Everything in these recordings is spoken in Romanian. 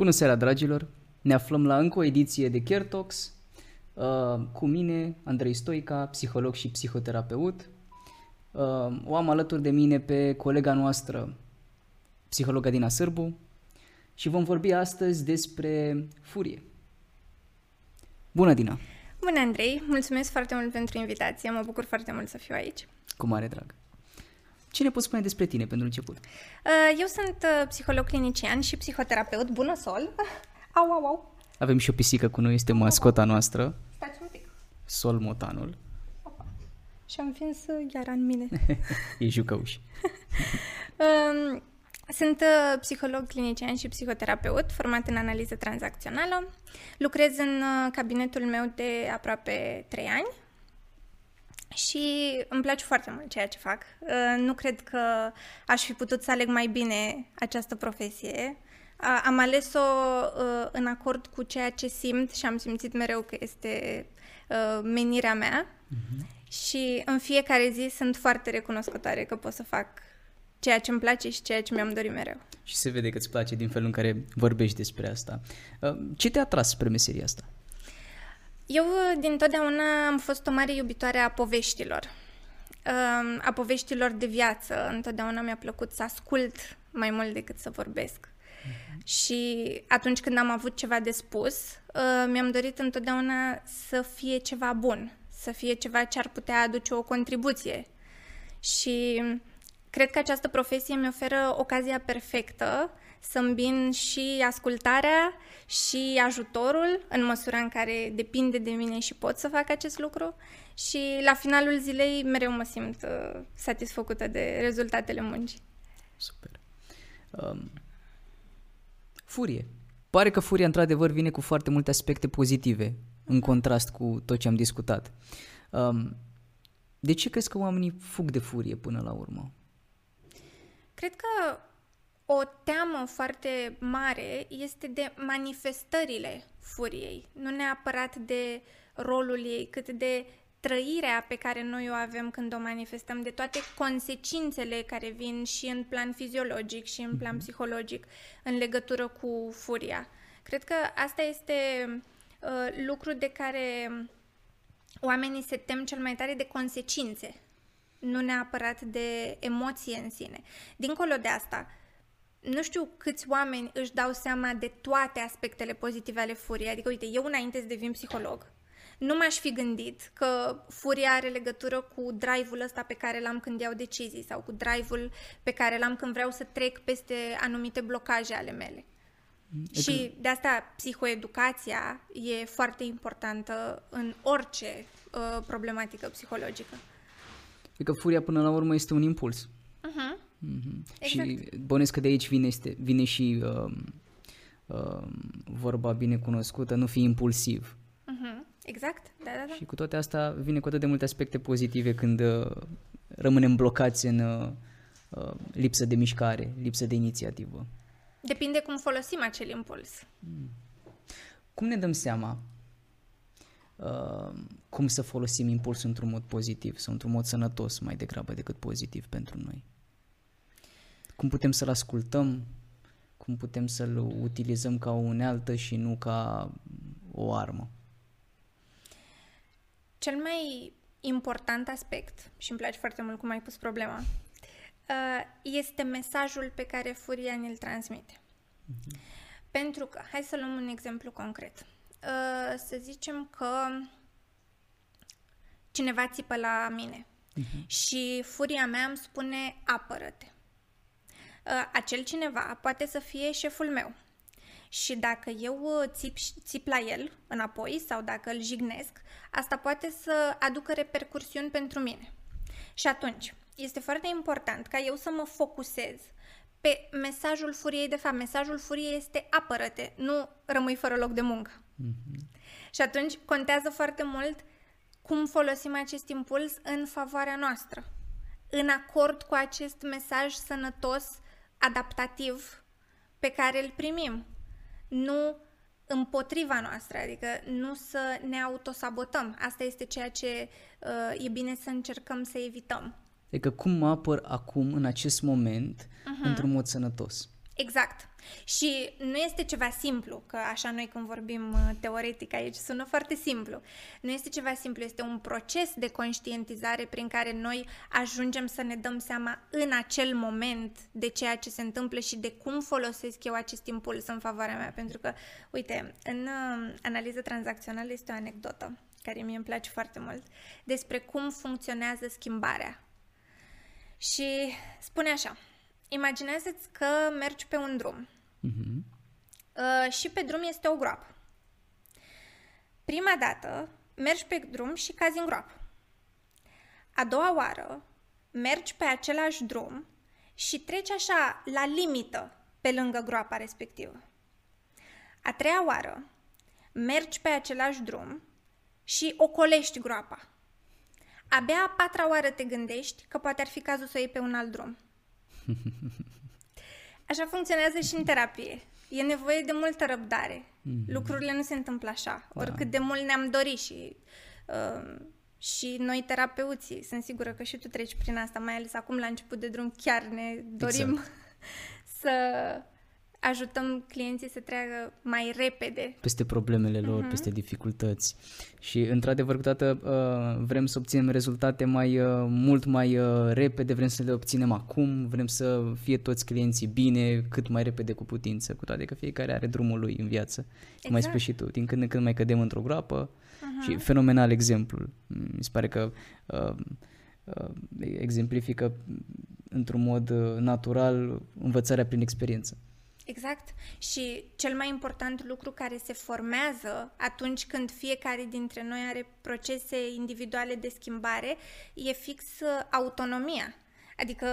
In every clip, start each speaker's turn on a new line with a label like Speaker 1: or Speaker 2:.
Speaker 1: Bună seara, dragilor! Ne aflăm la încă o ediție de Care Talks uh, cu mine, Andrei Stoica, psiholog și psihoterapeut. Uh, o am alături de mine pe colega noastră, psihologa Dina Sârbu, și vom vorbi astăzi despre furie. Bună, Dina!
Speaker 2: Bună, Andrei! Mulțumesc foarte mult pentru invitație. Mă bucur foarte mult să fiu aici.
Speaker 1: Cu mare drag! Ce ne poți spune despre tine pentru început?
Speaker 2: Uh, eu sunt uh, psiholog clinician și psihoterapeut. Bună, Sol! Au, au, au!
Speaker 1: Avem și o pisică cu noi, este mascota noastră.
Speaker 2: Stați un pic.
Speaker 1: Sol Motanul.
Speaker 2: Opa. Și am vins iar în mine.
Speaker 1: e jucăuș.
Speaker 2: um, sunt uh, psiholog clinician și psihoterapeut, format în analiză tranzacțională. Lucrez în cabinetul meu de aproape 3 ani și îmi place foarte mult ceea ce fac. Uh, nu cred că aș fi putut să aleg mai bine această profesie. Am ales-o uh, în acord cu ceea ce simt și am simțit mereu că este uh, menirea mea. Uh-huh. Și în fiecare zi sunt foarte recunoscătoare că pot să fac ceea ce îmi place și ceea ce mi-am dorit mereu.
Speaker 1: Și se vede că îți place din felul în care vorbești despre asta. Ce te-a atras spre meseria asta?
Speaker 2: Eu din totdeauna am fost o mare iubitoare a poveștilor, ehm, a poveștilor de viață. Întotdeauna mi-a plăcut să ascult mai mult decât să vorbesc. Uh-huh. Și atunci când am avut ceva de spus, ehm, mi-am dorit întotdeauna să fie ceva bun, să fie ceva ce ar putea aduce o contribuție. Și cred că această profesie mi oferă ocazia perfectă să îmbin și ascultarea și ajutorul în măsura în care depinde de mine și pot să fac acest lucru și la finalul zilei mereu mă simt uh, satisfăcută de rezultatele muncii.
Speaker 1: Super. Um, furie. Pare că furia într-adevăr vine cu foarte multe aspecte pozitive în contrast cu tot ce am discutat. Um, de ce crezi că oamenii fug de furie până la urmă?
Speaker 2: Cred că o teamă foarte mare este de manifestările furiei, nu neapărat de rolul ei, cât de trăirea pe care noi o avem când o manifestăm, de toate consecințele care vin și în plan fiziologic și în plan mhm. psihologic în legătură cu furia. Cred că asta este uh, lucru de care oamenii se tem cel mai tare de consecințe, nu neapărat de emoție în sine. Dincolo de asta, nu știu câți oameni își dau seama de toate aspectele pozitive ale furiei. Adică, uite, eu înainte să devin psiholog, nu m-aș fi gândit că furia are legătură cu drive-ul ăsta pe care l-am când iau decizii sau cu drive-ul pe care l-am când vreau să trec peste anumite blocaje ale mele. E și de asta psihoeducația e foarte importantă în orice uh, problematică psihologică.
Speaker 1: E că furia până la urmă este un impuls.
Speaker 2: Uh-huh.
Speaker 1: Mm-hmm. Exact. Și bănesc că de aici vine, este, vine și uh, uh, vorba bine cunoscută, nu fi impulsiv.
Speaker 2: Mm-hmm. Exact, da, da, da.
Speaker 1: Și cu toate astea vine cu atât de multe aspecte pozitive când uh, rămânem blocați în uh, uh, lipsă de mișcare, lipsă de inițiativă.
Speaker 2: Depinde cum folosim acel impuls. Mm.
Speaker 1: Cum ne dăm seama uh, cum să folosim impulsul într-un mod pozitiv sau într-un mod sănătos mai degrabă decât pozitiv pentru noi? Cum putem să-l ascultăm, cum putem să-l utilizăm ca o unealtă și nu ca o armă.
Speaker 2: Cel mai important aspect, și îmi place foarte mult cum ai pus problema, uh, este mesajul pe care furia ne-l transmite. Uh-huh. Pentru că, hai să luăm un exemplu concret. Uh, să zicem că cineva țipă la mine uh-huh. și furia mea îmi spune apără-te. Uh, acel cineva poate să fie șeful meu. Și dacă eu uh, țip, țip la el înapoi sau dacă îl jignesc, asta poate să aducă repercursiuni pentru mine. Și atunci, este foarte important ca eu să mă focusez pe mesajul furiei. De fapt, mesajul furiei este apără-te, nu rămâi fără loc de muncă. Mm-hmm. Și atunci contează foarte mult cum folosim acest impuls în favoarea noastră, în acord cu acest mesaj sănătos adaptativ pe care îl primim, nu împotriva noastră, adică nu să ne autosabotăm. Asta este ceea ce uh, e bine să încercăm să evităm.
Speaker 1: Adică cum mă apăr acum, în acest moment, uh-huh. într-un mod sănătos.
Speaker 2: Exact. Și nu este ceva simplu, că așa noi când vorbim uh, teoretic aici sună foarte simplu. Nu este ceva simplu, este un proces de conștientizare prin care noi ajungem să ne dăm seama în acel moment de ceea ce se întâmplă și de cum folosesc eu acest impuls în favoarea mea. Pentru că, uite, în uh, analiză tranzacțională este o anecdotă care mie îmi place foarte mult despre cum funcționează schimbarea. Și spune așa, imaginează-ți că mergi pe un drum uh-huh. uh, și pe drum este o groapă. Prima dată mergi pe drum și cazi în groapă. A doua oară mergi pe același drum și treci așa la limită pe lângă groapa respectivă. A treia oară mergi pe același drum și ocolești groapa. Abia a patra oară te gândești că poate ar fi cazul să iei pe un alt drum. Așa funcționează și în terapie. E nevoie de multă răbdare. Mm-hmm. Lucrurile nu se întâmplă așa. Da. Oricât de mult ne-am dorit și, uh, și noi terapeuții, sunt sigură că și tu treci prin asta, mai ales acum la început de drum, chiar ne dorim exact. să ajutăm clienții să treacă mai repede.
Speaker 1: Peste problemele lor, uh-huh. peste dificultăți. Și, într-adevăr, câteodată uh, vrem să obținem rezultate mai uh, mult mai uh, repede, vrem să le obținem acum, vrem să fie toți clienții bine, cât mai repede cu putință, cu toate că fiecare are drumul lui în viață. Exact. Mai spui și tu, din când în când mai cădem într-o groapă uh-huh. și fenomenal exemplul. Mi se pare că uh, uh, exemplifică într-un mod uh, natural învățarea prin experiență.
Speaker 2: Exact. Și cel mai important lucru care se formează atunci când fiecare dintre noi are procese individuale de schimbare e fix uh, autonomia. Adică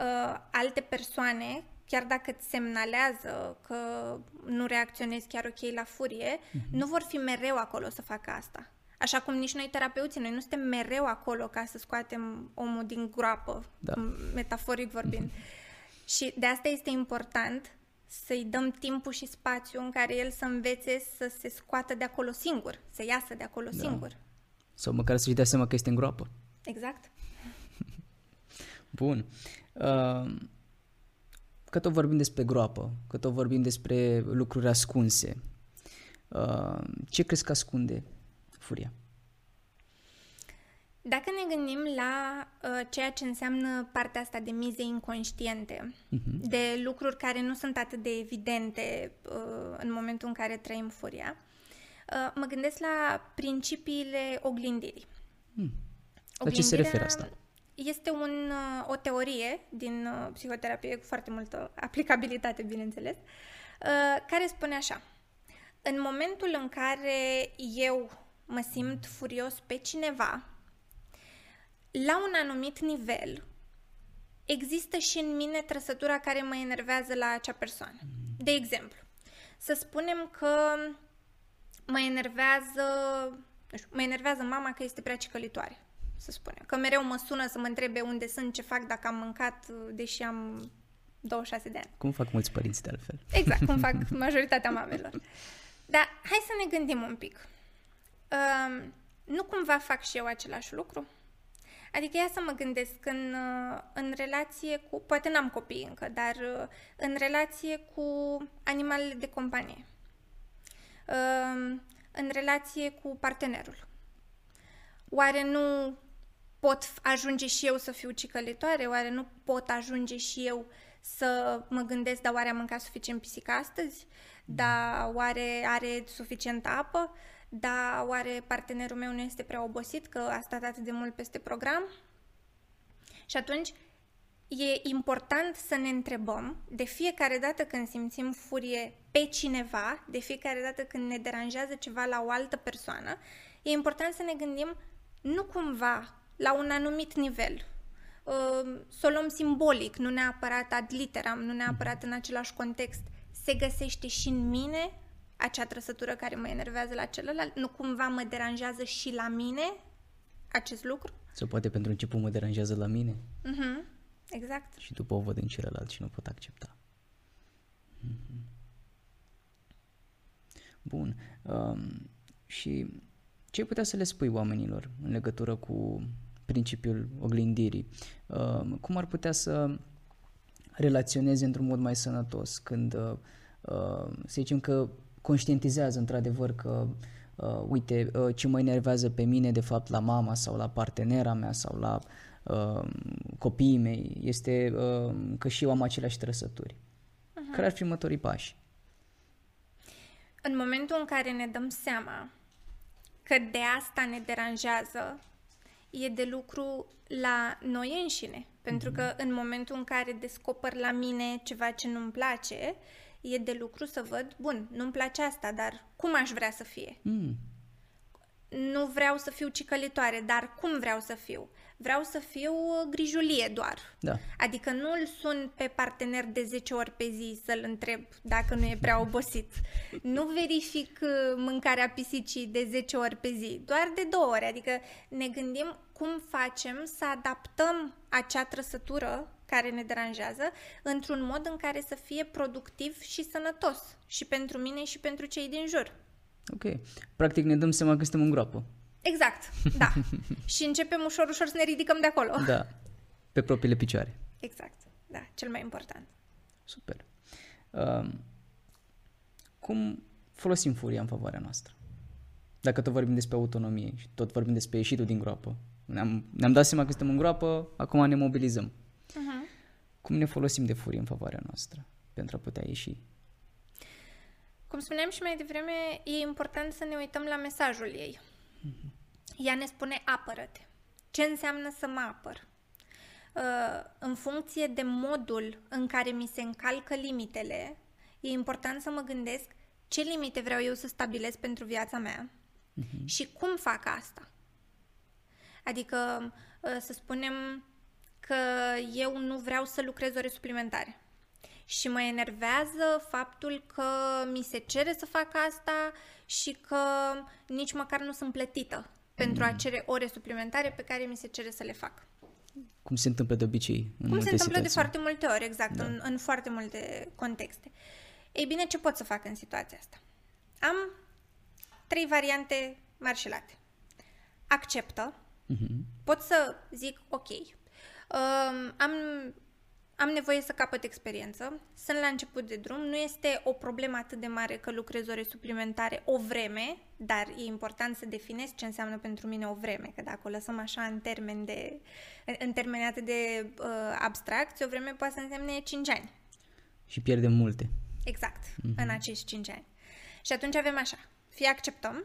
Speaker 2: uh, alte persoane, chiar dacă îți semnalează că nu reacționezi chiar ok la furie, mm-hmm. nu vor fi mereu acolo să facă asta. Așa cum nici noi terapeuții, noi nu suntem mereu acolo ca să scoatem omul din groapă, da. metaforic vorbind. Mm-hmm. Și de asta este important să-i dăm timpul și spațiu în care el să învețe să se scoată de acolo singur, să iasă de acolo da. singur.
Speaker 1: Sau măcar să-și dea seama că este în groapă.
Speaker 2: Exact.
Speaker 1: Bun. Uh, că tot vorbim despre groapă, că tot vorbim despre lucruri ascunse. Uh, ce crezi că ascunde furia?
Speaker 2: Dacă ne gândim la uh, ceea ce înseamnă partea asta de mize inconștiente, uh-huh. de lucruri care nu sunt atât de evidente uh, în momentul în care trăim furia, uh, mă gândesc la principiile oglindirii.
Speaker 1: Hmm. La ce se referă asta?
Speaker 2: Este un, uh, o teorie din uh, psihoterapie cu foarte multă aplicabilitate, bineînțeles, uh, care spune așa. În momentul în care eu mă simt furios pe cineva, la un anumit nivel, există și în mine trăsătura care mă enervează la acea persoană. De exemplu, să spunem că mă enervează, nu știu, mă enervează mama că este prea cicălitoare, să spunem. Că mereu mă sună să mă întrebe unde sunt, ce fac, dacă am mâncat, deși am 26 de ani.
Speaker 1: Cum fac mulți părinți de altfel.
Speaker 2: Exact, cum fac majoritatea mamelor. Dar hai să ne gândim un pic. Uh, nu cumva fac și eu același lucru? Adică ia să mă gândesc în, uh, în relație cu, poate n-am copii încă, dar uh, în relație cu animalele de companie, um, în relație cu partenerul. Oare nu pot ajunge și eu să fiu cicălitoare? Oare nu pot ajunge și eu să mă gândesc, dar oare am mâncat suficient pisică astăzi? Da, oare are suficient apă? Da, oare partenerul meu nu este prea obosit că a stat atât de mult peste program? Și atunci e important să ne întrebăm de fiecare dată când simțim furie pe cineva, de fiecare dată când ne deranjează ceva la o altă persoană, e important să ne gândim nu cumva la un anumit nivel, uh, să o luăm simbolic, nu neapărat ad literam, nu neapărat în același context, se găsește și în mine acea trăsătură care mă enervează la celălalt? Nu cumva mă deranjează și la mine acest lucru?
Speaker 1: Sau poate pentru început mă deranjează la mine?
Speaker 2: Mm-hmm. Exact.
Speaker 1: Și după o văd în celălalt și nu pot accepta. Mm-hmm. Bun. Um, și ce ai putea să le spui oamenilor în legătură cu principiul oglindirii? Um, cum ar putea să relaționeze într-un mod mai sănătos, când, uh, uh, să zicem că conștientizează într-adevăr că uh, uite, uh, ce mă enervează pe mine de fapt la mama sau la partenera mea sau la uh, copiii mei este uh, că și eu am aceleași trăsături. Uh-huh. Care ar fi următorii pași?
Speaker 2: În momentul în care ne dăm seama că de asta ne deranjează, e de lucru la noi înșine. Pentru că în momentul în care descoper la mine ceva ce nu-mi place, e de lucru să văd, bun, nu-mi place asta, dar cum aș vrea să fie?
Speaker 1: Mm.
Speaker 2: Nu vreau să fiu cicălitoare, dar cum vreau să fiu? Vreau să fiu uh, grijulie doar.
Speaker 1: Da.
Speaker 2: Adică nu îl sun pe partener de 10 ori pe zi să-l întreb dacă nu e prea obosit. Nu verific uh, mâncarea pisicii de 10 ori pe zi, doar de două ori. Adică ne gândim cum facem să adaptăm acea trăsătură care ne deranjează într-un mod în care să fie productiv și sănătos și pentru mine și pentru cei din jur.
Speaker 1: Ok. Practic ne dăm seama că suntem în groapă.
Speaker 2: Exact, da. și începem ușor, ușor să ne ridicăm de acolo.
Speaker 1: Da. Pe propriile picioare.
Speaker 2: Exact, da, cel mai important.
Speaker 1: Super. Uh, cum folosim furia în favoarea noastră? Dacă tot vorbim despre autonomie și tot vorbim despre ieșitul din groapă. Ne-am, ne-am dat seama că suntem în groapă, acum ne mobilizăm.
Speaker 2: Uh-huh.
Speaker 1: Cum ne folosim de furie în favoarea noastră pentru a putea ieși?
Speaker 2: Cum spuneam și mai devreme, e important să ne uităm la mesajul ei. Uh-huh. Ea ne spune apără-te. Ce înseamnă să mă apăr? Uh, în funcție de modul în care mi se încalcă limitele, e important să mă gândesc ce limite vreau eu să stabilesc pentru viața mea uh-huh. și cum fac asta. Adică, uh, să spunem că eu nu vreau să lucrez ore suplimentare. Și mă enervează faptul că mi se cere să fac asta și că nici măcar nu sunt plătită pentru a cere ore suplimentare pe care mi se cere să le fac.
Speaker 1: Cum se întâmplă de obicei în
Speaker 2: Cum se întâmplă
Speaker 1: situații.
Speaker 2: de foarte multe ori, exact,
Speaker 1: Da.
Speaker 2: în, în foarte multe contexte. Ei bine, ce pot să fac în situația asta? Am trei variante marșelate. Acceptă,
Speaker 1: Mhm.
Speaker 2: pot să zic ok, um, am, am nevoie să capăt experiență, sunt la început de drum, nu este o problemă atât de mare că lucrez ore suplimentare o vreme, dar e important să definez ce înseamnă pentru mine o vreme, că dacă o lăsăm așa în termeni, de, în, în termeni atât de uh, abstracți, o vreme poate să însemne 5 ani.
Speaker 1: Și pierdem multe.
Speaker 2: Exact, mm-hmm. în acești 5 ani. Și atunci avem așa, fie acceptăm,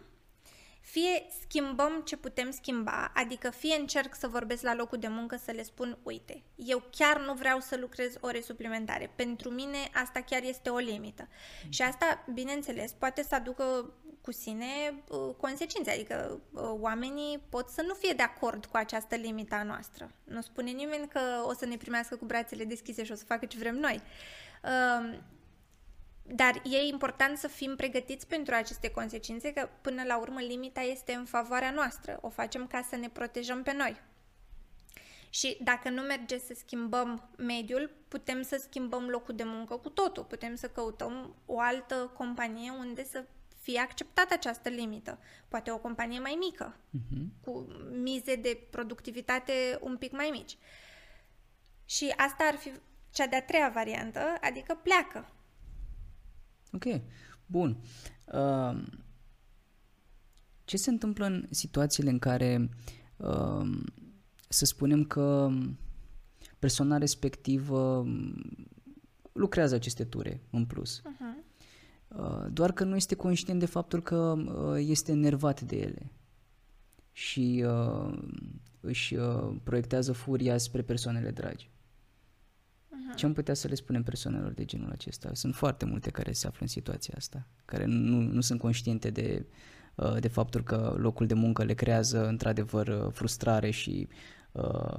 Speaker 2: fie schimbăm ce putem schimba, adică fie încerc să vorbesc la locul de muncă să le spun, uite, eu chiar nu vreau să lucrez ore suplimentare. Pentru mine asta chiar este o limită. Și asta, bineînțeles, poate să aducă cu sine uh, consecințe, adică uh, oamenii pot să nu fie de acord cu această limită a noastră. Nu spune nimeni că o să ne primească cu brațele deschise și o să facă ce vrem noi. Uh, dar e important să fim pregătiți pentru aceste consecințe, că până la urmă limita este în favoarea noastră. O facem ca să ne protejăm pe noi. Și dacă nu merge să schimbăm mediul, putem să schimbăm locul de muncă cu totul. Putem să căutăm o altă companie unde să fie acceptată această limită. Poate o companie mai mică,
Speaker 1: Mhm.
Speaker 2: cu mize de productivitate un pic mai mici. Și asta ar fi cea de-a treia variantă, adică pleacă.
Speaker 1: Ok, bun. Uh, ce se întâmplă în situațiile în care uh, să spunem că persoana respectivă lucrează aceste ture în plus,
Speaker 2: Uh-huh.
Speaker 1: uh, doar că nu este conștient de faptul că uh, este enervat de ele și uh, își uh, proiectează furia spre persoanele dragi. Ce am putea să le spunem persoanelor de genul acesta? Sunt foarte multe care se află în situația asta, care nu, nu sunt conștiente de, uh, de faptul că locul de muncă le creează într-adevăr uh, frustrare și, uh,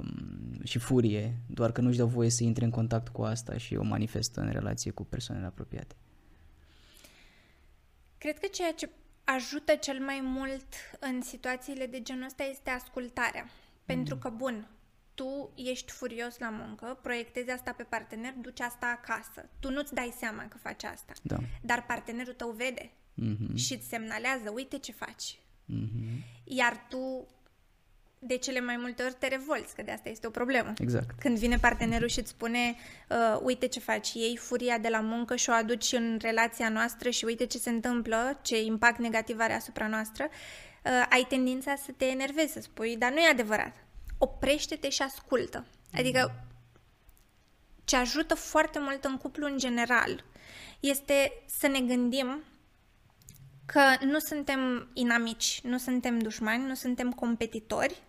Speaker 1: și furie, doar că nu-și dă voie să intre în contact cu asta și o manifestă în relație cu persoanele apropiate.
Speaker 2: Cred că ceea ce ajută cel mai mult în situațiile de genul ăsta este ascultarea. Pentru că, bun, tu ești furios la muncă, proiectezi asta pe partener, duci asta acasă. Tu nu-ți dai seama că faci asta.
Speaker 1: Da.
Speaker 2: Dar partenerul tău vede
Speaker 1: Mhm.
Speaker 2: și îți semnalează, uite ce faci.
Speaker 1: Mhm.
Speaker 2: Iar tu de cele mai multe ori te revolți, că de asta este o problemă.
Speaker 1: Exact.
Speaker 2: Când vine partenerul și îți spune, uh, uite ce faci, ei furia de la muncă și o aduci în relația noastră și uite ce se întâmplă, ce impact negativ are asupra noastră, uh, ai tendința să te enervezi, să spui, dar nu e adevărat. Oprește-te și ascultă. Adică ce ajută foarte mult în cuplu în general este să ne gândim că nu suntem inamici, nu suntem dușmani, nu suntem competitori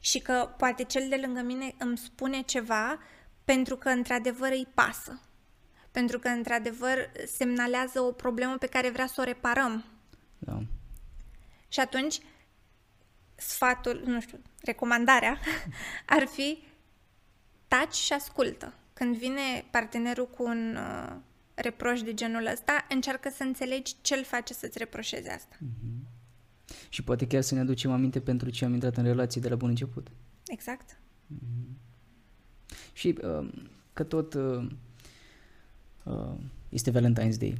Speaker 2: și că poate cel de lângă mine îmi spune ceva pentru că într-adevăr îi pasă. Pentru că într-adevăr semnalează o problemă pe care vrea să o reparăm.
Speaker 1: Da.
Speaker 2: Și atunci sfatul, nu știu, recomandarea ar fi taci și ascultă. Când vine partenerul cu un uh, reproș de genul ăsta, încearcă să înțelegi ce îl face să-ți reproșeze asta.
Speaker 1: Mm-hmm. Și poate chiar să ne aducem aminte pentru ce am intrat în relații de la bun început.
Speaker 2: Exact.
Speaker 1: Mm-hmm. Și uh, că tot uh, uh, este Valentine's Day.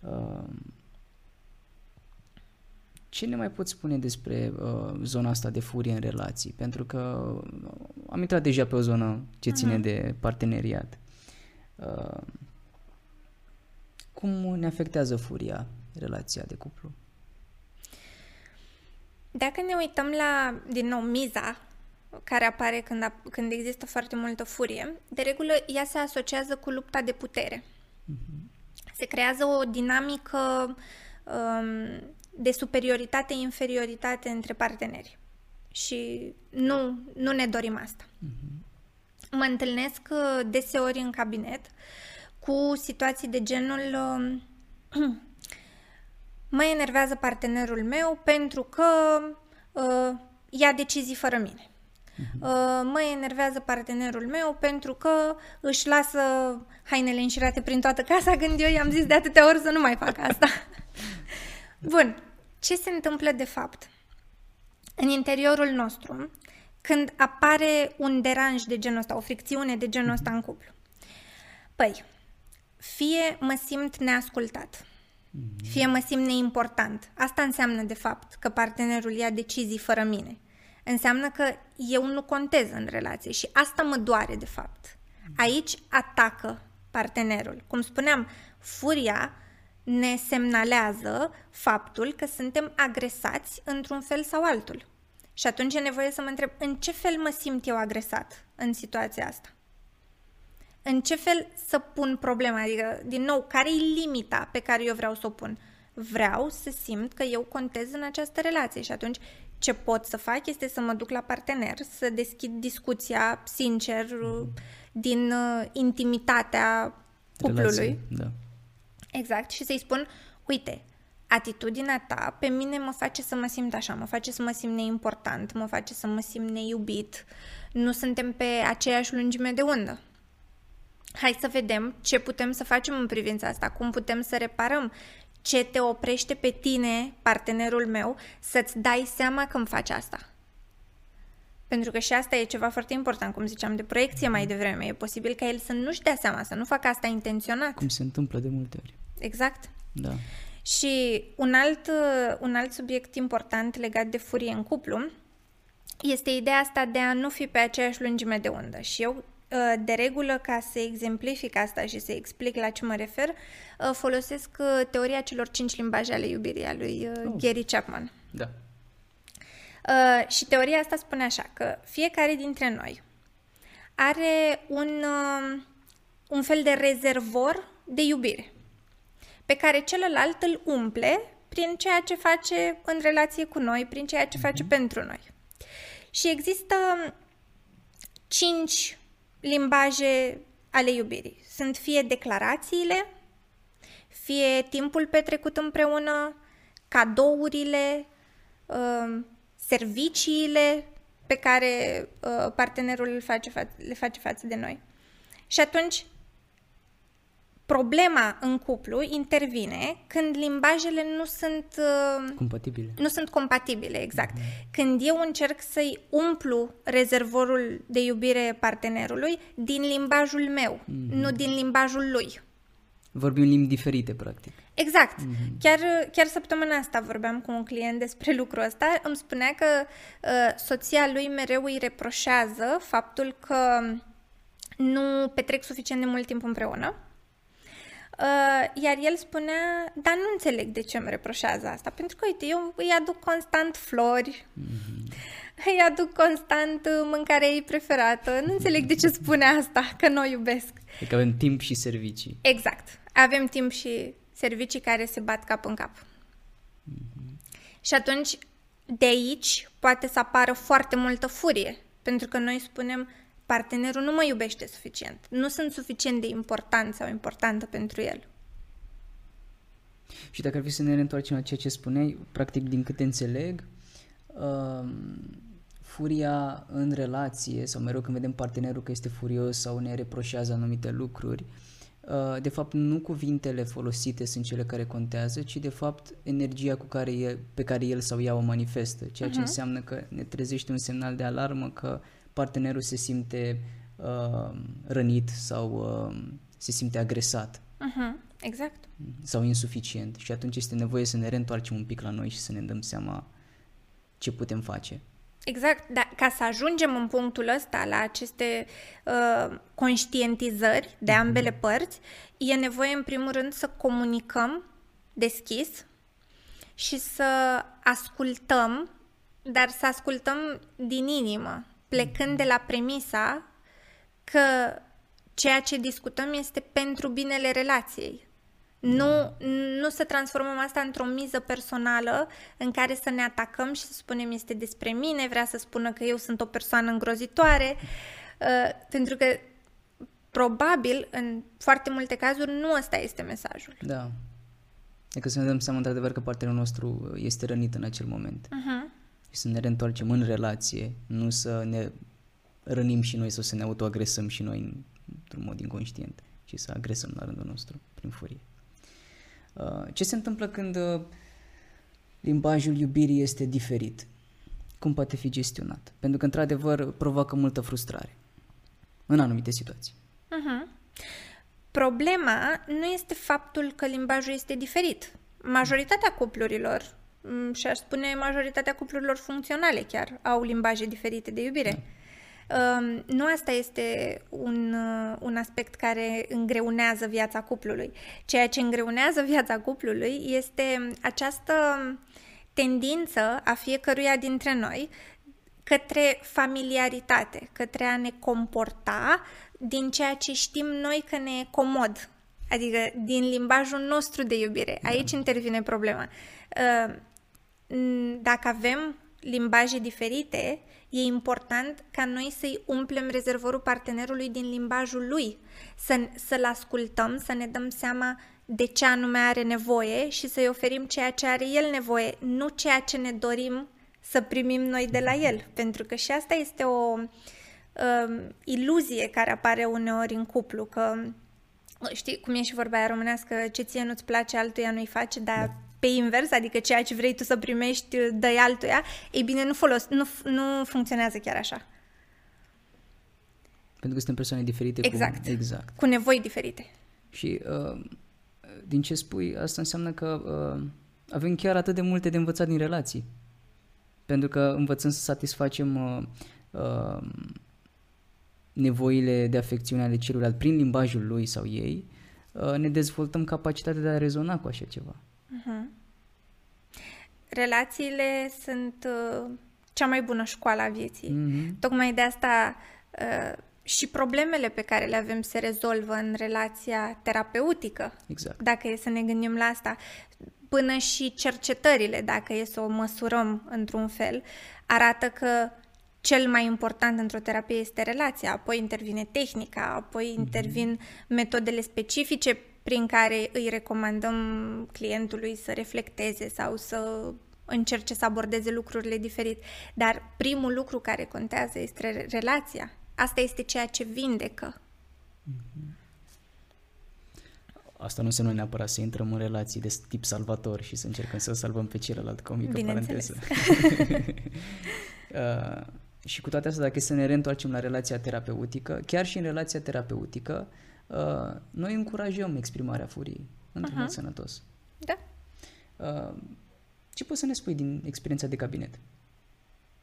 Speaker 1: Uh, ce ne mai poți spune despre uh, zona asta de furie în relații? Pentru că uh, am intrat deja pe o zonă ce ține uh-huh. de parteneriat. Uh, cum ne afectează furia relația de cuplu?
Speaker 2: Dacă ne uităm la, din nou, miza care apare când, a, când există foarte multă furie, de regulă ea se asociază cu lupta de putere. Uh-huh. Se creează o dinamică um, de superioritate-inferioritate între parteneri. Și nu, nu ne dorim asta. Uh-huh. Mă întâlnesc uh, deseori în cabinet cu situații de genul uh, mă enervează partenerul meu pentru că uh, ia decizii fără mine. Uh-huh. Uh, mă enervează partenerul meu pentru că își lasă hainele înșirate prin toată casa când eu i-am zis de atâtea ori să nu mai fac asta. Bun, ce se întâmplă de fapt? În interiorul nostru, când apare un deranj de genul ăsta, o fricțiune de genul ăsta în cuplu. Păi, fie mă simt neascultat, fie mă simt neimportant. Asta înseamnă, de fapt, că partenerul ia decizii fără mine. Înseamnă că eu nu contez în relație și asta mă doare, de fapt. Aici atacă partenerul. Cum spuneam, furia ne semnalează faptul că suntem agresați într-un fel sau altul. Și atunci e nevoie să mă întreb în ce fel mă simt eu agresat în situația asta? În ce fel să pun problema? Adică, din nou, care e limita pe care eu vreau să o pun? Vreau să simt că eu contez în această relație și atunci ce pot să fac este să mă duc la partener, să deschid discuția sincer din uh, intimitatea cuplului. Relație,
Speaker 1: da.
Speaker 2: Exact, și să-i spun, uite, atitudinea ta pe mine mă face să mă simt așa, mă face să mă simt neimportant, mă face să mă simt neiubit, nu suntem pe aceeași lungime de undă. Hai să vedem ce putem să facem în privința asta, cum putem să reparăm, ce te oprește pe tine, partenerul meu, să-ți dai seama când faci asta. Pentru că și asta e ceva foarte important, cum ziceam, de proiecție mai devreme. E posibil ca el să nu-și dea seama, să nu facă asta intenționat.
Speaker 1: Cum se întâmplă de multe ori.
Speaker 2: Exact.
Speaker 1: Da.
Speaker 2: Și un alt, un alt subiect important legat de furie în cuplu este ideea asta de a nu fi pe aceeași lungime de undă. Și eu, ă, de regulă, ca să exemplific asta și să explic la ce mă refer, ă, folosesc ă, teoria celor cinci limbaje ale iubirii a lui oh. Gary Chapman.
Speaker 1: Da.
Speaker 2: Uh, și teoria asta spune așa, că fiecare dintre noi are un, uh, un fel de rezervor de iubire pe care celălalt îl umple prin ceea ce face în relație cu noi, prin ceea ce face uh-huh. pentru noi. Și există cinci limbaje ale iubirii. Sunt fie declarațiile, fie timpul petrecut împreună, cadourile, uh, serviciile pe care uh, partenerul le face, fa- le face față de noi. Și atunci, problema în cuplu intervine când limbajele nu sunt uh,
Speaker 1: compatibile.
Speaker 2: Nu sunt compatibile, exact. Mm-hmm. Când eu încerc să-i umplu rezervorul de iubire partenerului din limbajul meu, mm-hmm. nu din limbajul lui.
Speaker 1: Vorbim limbi diferite, practic.
Speaker 2: Exact. Mm-hmm. Chiar, chiar săptămâna asta vorbeam cu un client despre lucrul ăsta. Îmi spunea că uh, soția lui mereu îi reproșează faptul că nu petrec suficient de mult timp împreună. Uh, iar el spunea, dar nu înțeleg de ce îmi reproșează asta, pentru că, uite, eu îi aduc constant flori, mm-hmm. îi aduc constant uh, mâncarea ei preferată, nu înțeleg de ce spune asta, că nu o iubesc.
Speaker 1: Adică avem timp și servicii.
Speaker 2: Exact. Avem timp și servicii care se bat cap în cap. Mm-hmm. Și atunci, de aici, poate să apară foarte multă furie, pentru că noi spunem, partenerul nu mă iubește suficient, nu sunt suficient de important sau importantă pentru el.
Speaker 1: Și dacă ar fi să ne reîntoarcem la ceea ce spuneai, practic din câte înțeleg, uh, furia în relație sau mereu când vedem partenerul că este furios sau ne reproșează anumite lucruri, uh, de fapt nu cuvintele folosite sunt cele care contează, ci de fapt energia cu care e, pe care el sau ea o manifestă, ceea ce uh-huh. înseamnă că ne trezește un semnal de alarmă că partenerul se simte uh, rănit sau uh, se simte agresat.
Speaker 2: Uh-huh. Exact.
Speaker 1: Sau insuficient. Și atunci este nevoie să ne reîntoarcem un pic la noi și să ne dăm seama ce putem face.
Speaker 2: Exact, dar ca să ajungem în punctul ăsta, la aceste uh, conștientizări de mhm. ambele uh-huh. părți, e nevoie în primul rând să comunicăm deschis și să ascultăm, dar să ascultăm din inimă, plecând de la premisa că ceea ce discutăm este pentru binele relației. Nu, nu să transformăm asta într-o miză personală în care să ne atacăm și să spunem este despre mine, vrea să spună că eu sunt o persoană îngrozitoare, uh, pentru că probabil în foarte multe cazuri nu ăsta este mesajul.
Speaker 1: Da. Adică să ne dăm seama într-adevăr că partenerul nostru este rănit în acel moment. Uh-huh și să ne reîntoarcem în relație, nu să ne rănim și noi sau să ne autoagresăm și noi într-un mod inconștient, ci să agresăm la rândul nostru prin furie. Uh, ce se întâmplă când uh, limbajul iubirii este diferit? Cum poate fi gestionat? Pentru că, într-adevăr, provoacă multă frustrare în anumite situații. Uh-huh.
Speaker 2: Problema nu este faptul că limbajul este diferit. Majoritatea cuplurilor Mm, și aș spune majoritatea cuplurilor funcționale chiar au limbaje diferite de iubire. Um, nu asta este un, uh, un aspect care îngreunează viața cuplului. Ceea ce îngreunează viața cuplului este această tendință a fiecăruia dintre noi către familiaritate, către a ne comporta din ceea ce știm noi că ne e comod, adică din limbajul nostru de iubire. Da. Aici intervine problema. Uh, dacă avem limbaje diferite, e important ca noi să-i umplem rezervorul partenerului din limbajul lui, să, să-l ascultăm, să ne dăm seama de ce anume are nevoie și să-i oferim ceea ce are el nevoie, nu ceea ce ne dorim să primim noi de la el. Pentru că și asta este o uh, iluzie care apare uneori în cuplu, că știi cum e și vorba aia românească, ce ție nu-ți place, altuia nu-i face, dar da pe invers, adică ceea ce vrei tu să primești, dă altuia, ei bine, nu, folos, nu, nu funcționează chiar așa.
Speaker 1: Pentru că suntem persoane diferite.
Speaker 2: Exact.
Speaker 1: Cu, exact.
Speaker 2: Cu nevoi diferite.
Speaker 1: Și uh, din ce spui, asta înseamnă că uh, avem chiar atât de multe de învățat din relații. Pentru că învățăm să satisfacem uh, uh, nevoile de afecțiune ale celuilalt prin limbajul lui sau ei, uh, ne dezvoltăm capacitatea de a rezona cu așa ceva. Uh-huh.
Speaker 2: Relațiile sunt uh, cea mai bună școală a vieții. Uh-huh. Tocmai de asta uh, și problemele pe care le avem se rezolvă în relația terapeutică.
Speaker 1: Exact.
Speaker 2: Dacă e să ne gândim la asta. Până și cercetările, dacă e să o măsurăm într-un fel, arată că cel mai important într-o terapie este relația, apoi intervine tehnica, apoi mhm. intervin metodele specifice prin care îi recomandăm clientului să reflecteze sau să încerce să abordeze lucrurile diferit. Dar primul lucru care contează este relația. Asta este ceea ce vindecă. Mm-hmm.
Speaker 1: Asta nu înseamnă neapărat să intrăm în relații de tip salvator și să încercăm să salvăm pe celălalt, ca o mică paranteză. uh, și cu toate astea, dacă e să ne reîntoarcem la relația terapeutică, chiar și în relația terapeutică, uh, noi încurajăm exprimarea furiei într-un uh-huh. mod sănătos.
Speaker 2: Da.
Speaker 1: Uh, ce poți să ne spui din experiența de cabinet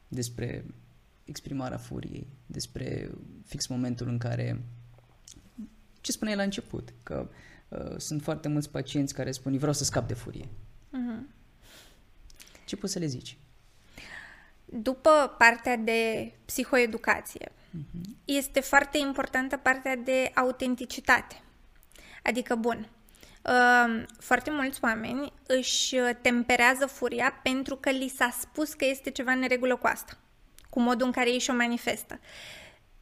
Speaker 1: despre exprimarea furiei, despre fix momentul în care ce spuneai la început, că uh, sunt foarte mulți pacienți care spun vreau să scap de furie. Uh-huh. Ce poți să le zici?
Speaker 2: După partea de psihoeducație, uh-huh. Este foarte importantă partea de autenticitate. Adică, bun, uh, foarte mulți oameni își temperează furia pentru că li s-a spus că este ceva în regulă cu asta, cu modul în care ei și-o manifestă.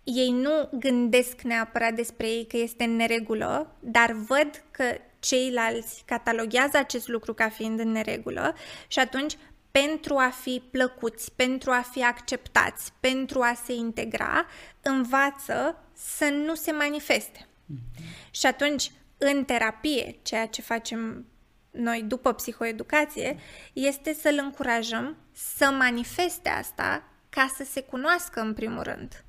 Speaker 2: Ei nu gândesc neapărat despre ei că este în neregulă, dar văd că ceilalți cataloghează acest lucru ca fiind în neregulă și atunci pentru a fi plăcuți, pentru a fi acceptați, pentru a se integra, învață să nu se manifeste. Mm-hmm. Și atunci, în terapie, ceea ce facem noi după psihoeducație, este să-l încurajăm să manifeste asta ca să se cunoască în primul rând.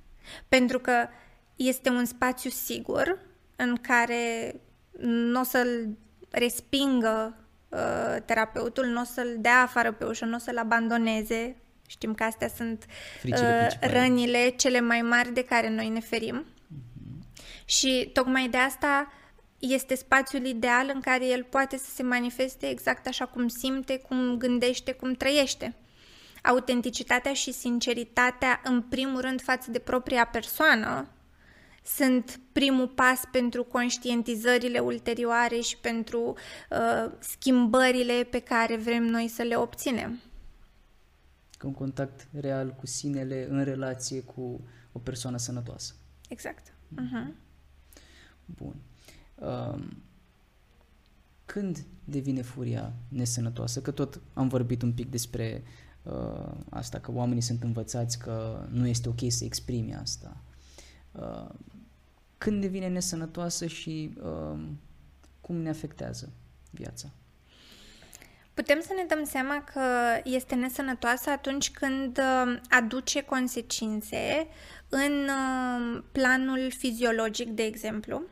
Speaker 2: Pentru că este un spațiu sigur în care nu o să-l respingă uh, terapeutul, nu o să-l dea afară pe ușă, nu o să-l abandoneze. Știm că astea sunt uh, rănile cele mai mari de care noi ne ferim. Uh-huh. Și tocmai de asta este spațiul ideal în care el poate să se manifeste exact așa cum simte, cum gândește, cum trăiește. Autenticitatea și sinceritatea, în primul rând, față de propria persoană, sunt primul pas pentru conștientizările ulterioare și pentru uh, schimbările pe care vrem noi să le obținem.
Speaker 1: Un contact real cu sinele în relație cu o persoană sănătoasă.
Speaker 2: Exact. Uh-huh.
Speaker 1: Bun. Um, când devine furia nesănătoasă? Că tot am vorbit un pic despre uh, asta, că oamenii sunt învățați că nu este ok să exprimi asta. Uh, când devine nesănătoasă și uh, cum ne afectează viața?
Speaker 2: Putem să ne dăm seama că este nesănătoasă atunci când uh, aduce consecințe în uh, planul fiziologic, de exemplu.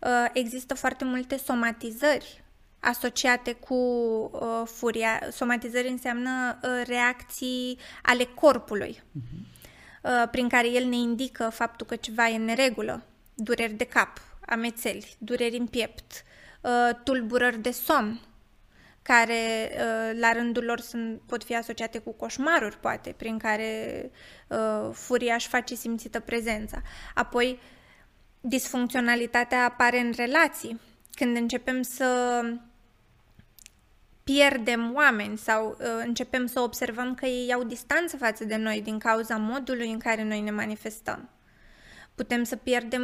Speaker 2: Uh, există foarte multe somatizări asociate cu uh, furia. Somatizări înseamnă uh, reacții ale corpului, uh-huh. uh, prin care el ne indică faptul că ceva e în neregulă dureri de cap, amețeli, dureri în piept, uh, tulburări de somn, care uh, la rândul lor sunt, pot fi asociate cu coșmaruri, poate, prin care uh, furia își face simțită prezența. Apoi, disfuncționalitatea apare în relații, când începem să pierdem oameni sau uh, începem să observăm că ei au distanță față de noi din cauza modului în care noi ne manifestăm putem să pierdem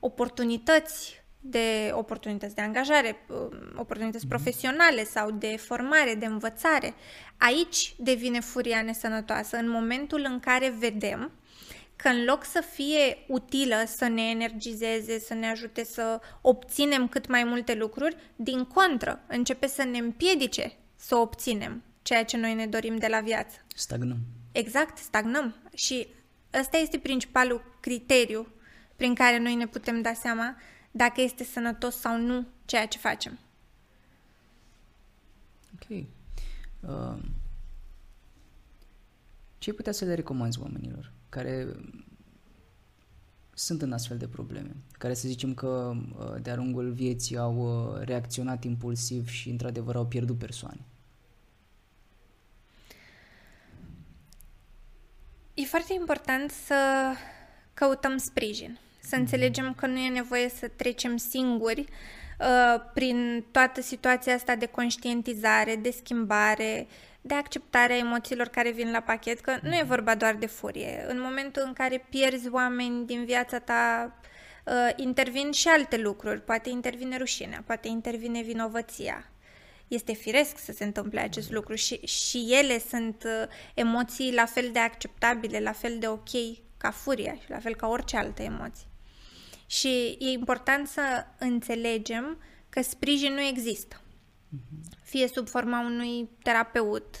Speaker 2: oportunități de oportunități de angajare, um, oportunități mm-hmm. profesionale sau de formare, de învățare. Aici devine furia nesănătoasă, în momentul în care vedem că în loc să fie utilă să ne energizeze, să ne ajute să obținem cât mai multe lucruri, din contră, începe să ne împiedice să obținem ceea ce noi ne dorim de la viață.
Speaker 1: Stagnăm.
Speaker 2: Exact, stagnăm. Și Ăsta este principalul criteriu prin care noi ne putem da seama dacă este sănătos sau nu ceea ce facem.
Speaker 1: Ok. Uh, ce ai putea să le recomanzi oamenilor care sunt în astfel de probleme, care să zicem că uh, de-a lungul vieții au uh, reacționat impulsiv și într-adevăr au pierdut persoane?
Speaker 2: E foarte important să căutăm sprijin, să mhm. înțelegem că nu e nevoie să trecem singuri uh, prin toată situația asta de conștientizare, de schimbare, de acceptare a emoțiilor care vin la pachet, că nu e mhm. vorba doar de furie. În momentul în care pierzi oameni din viața ta, uh, intervin și alte lucruri. Poate intervine rușinea, poate intervine vinovăția, este firesc să se întâmple acest lucru și, și ele sunt uh, emoții la fel de acceptabile, la fel de ok ca furia și la fel ca orice altă emoție. Și e important să înțelegem că sprijin nu există. Mhm. Fie sub forma unui terapeut,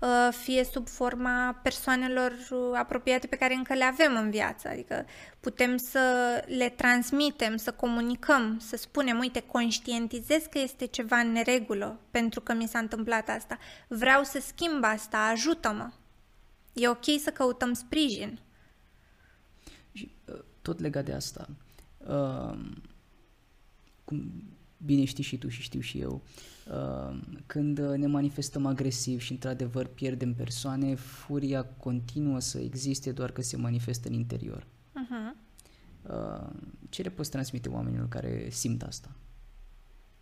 Speaker 2: uh, fie sub forma persoanelor uh, apropiate pe care încă le avem în viață. Adică putem să le transmitem, să comunicăm, să spunem, uite, conștientizez că este ceva în neregulă pentru că mi s-a întâmplat asta. Vreau să schimb asta, ajută-mă. E ok să căutăm sprijin.
Speaker 1: Și tot legat de asta, uh, cum bine știi și tu și știu și eu, uh, când ne manifestăm agresiv și într-adevăr pierdem persoane, furia continuă să existe doar că se manifestă în interior. Uh-huh. Ce le poți transmite oamenilor care simt asta?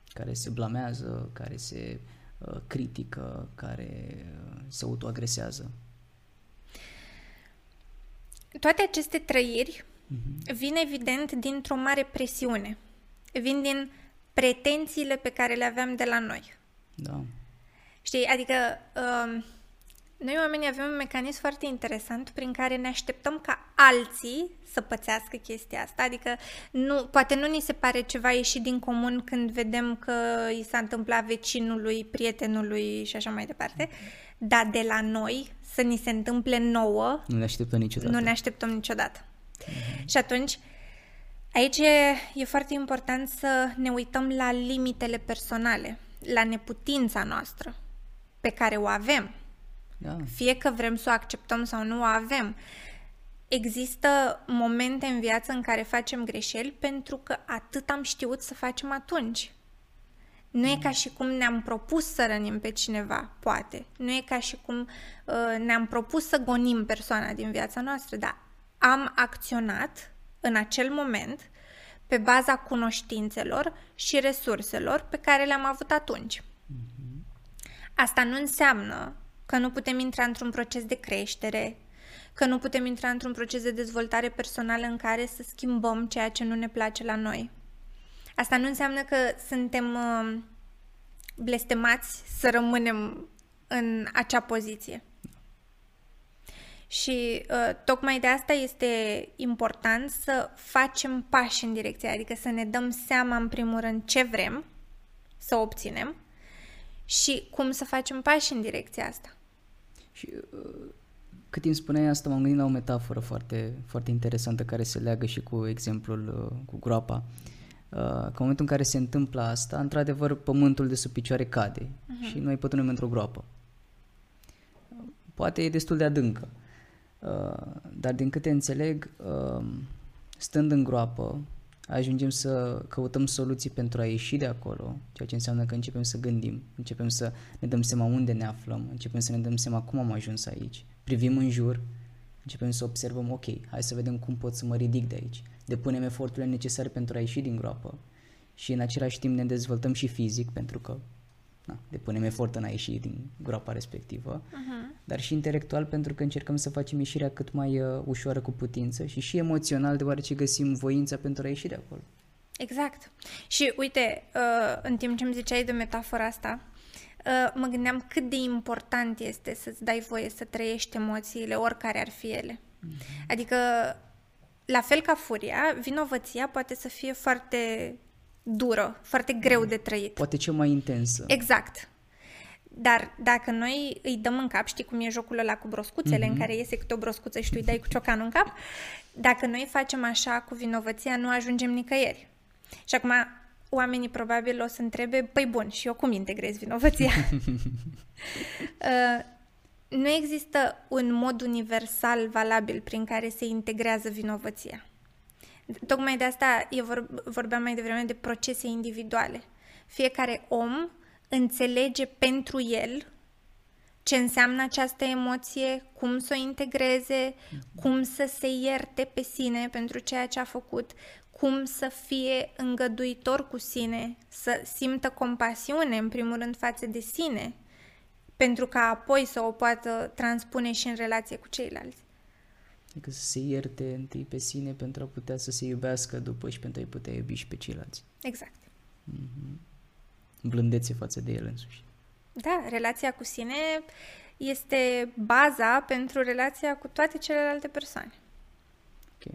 Speaker 1: Care se blamează, care se uh, critică, care uh, se autoagresează?
Speaker 2: Toate aceste trăiri uh-huh. vin evident dintr-o mare presiune. Vin din pretențiile pe care le aveam de la noi.
Speaker 1: Da.
Speaker 2: Știi, adică uh, noi oamenii avem un mecanism foarte interesant prin care ne așteptăm ca alții să pățească chestia asta, adică nu, poate nu ni se pare ceva ieșit din comun când vedem că i s-a întâmplat vecinului, prietenului și așa mai departe, dar de la noi să ni se întâmple nouă,
Speaker 1: nu ne așteptăm niciodată.
Speaker 2: Nu ne așteptăm niciodată. Mm-hmm. Și atunci Aici e, e foarte important să ne uităm la limitele personale, la neputința noastră pe care o avem. Da. Fie că vrem să o acceptăm sau nu o avem. Există momente în viață în care facem greșeli pentru că atât am știut să facem atunci. Nu e ca și cum ne-am propus să rănim pe cineva, poate. Nu e ca și cum uh, ne-am propus să gonim persoana din viața noastră, dar am acționat în acel moment pe baza cunoștințelor și resurselor pe care le-am avut atunci. Asta nu înseamnă că nu putem intra într-un proces de creștere, că nu putem intra într-un proces de dezvoltare personală în care să schimbăm ceea ce nu ne place la noi. Asta nu înseamnă că suntem uh, blestemați să rămânem în acea poziție. Și uh, tocmai de asta este important să facem pași în direcția, adică să ne dăm seama în primul rând ce vrem să obținem și cum să facem pași în direcția asta.
Speaker 1: Și uh, cât timp spuneai asta, m-am gândit la o metaforă foarte, foarte interesantă care se leagă și cu exemplul uh, cu groapa. Uh, că în momentul în care se întâmplă asta, într-adevăr, pământul de sub picioare cade uh-huh. și noi pătrundem într-o groapă. Poate e destul de adâncă. Uh, dar din câte înțeleg, uh, stând în groapă, ajungem să căutăm soluții pentru a ieși de acolo, ceea ce înseamnă că începem să gândim, începem să ne dăm seama unde ne aflăm, începem să ne dăm seama cum am ajuns aici, privim în jur, începem să observăm, ok, hai să vedem cum pot să mă ridic de aici, depunem eforturile necesare pentru a ieși din groapă și în același timp ne dezvoltăm și fizic, pentru că na, depunem efort în a ieși din groapa respectivă, uh-huh. dar și intelectual pentru că încercăm să facem ieșirea cât mai uh, ușoară cu putință și și emoțional deoarece găsim voința pentru a ieși de acolo.
Speaker 2: Exact. Și uite, uh, în timp ce îmi ziceai de metafora asta, uh, mă gândeam cât de important este să-ți dai voie să trăiești emoțiile, oricare ar fi ele. Uh-huh. Adică, la fel ca furia, vinovăția poate să fie foarte dură, foarte greu de trăit.
Speaker 1: Poate cea mai intensă.
Speaker 2: Exact. Dar dacă noi îi dăm în cap, știi cum e jocul ăla cu broscuțele, mm-hmm. în mhm. care iese câte o broscuță și tu îi dai cu ciocanul în cap, dacă noi facem așa cu vinovăția, nu ajungem nicăieri. Și acum oamenii probabil o să întrebe, păi bun, și eu cum integrez vinovăția? uh, nu există un mod universal valabil prin care se integrează vinovăția. Tocmai de asta eu vorbeam mai devreme de procese individuale. Fiecare om înțelege pentru el ce înseamnă această emoție, cum să o integreze, cum să se ierte pe sine pentru ceea ce a făcut, cum să fie îngăduitor cu sine, să simtă compasiune, în primul rând, față de sine, pentru ca apoi să o poată transpune și în relație cu ceilalți.
Speaker 1: Adică să se ierte întâi pe sine pentru a putea să se iubească după și pentru a-i putea iubi și pe ceilalți.
Speaker 2: Exact.
Speaker 1: Mm-hmm. Blândețe față de el însuși.
Speaker 2: Da, relația cu sine este baza pentru relația cu toate celelalte persoane.
Speaker 1: Ok.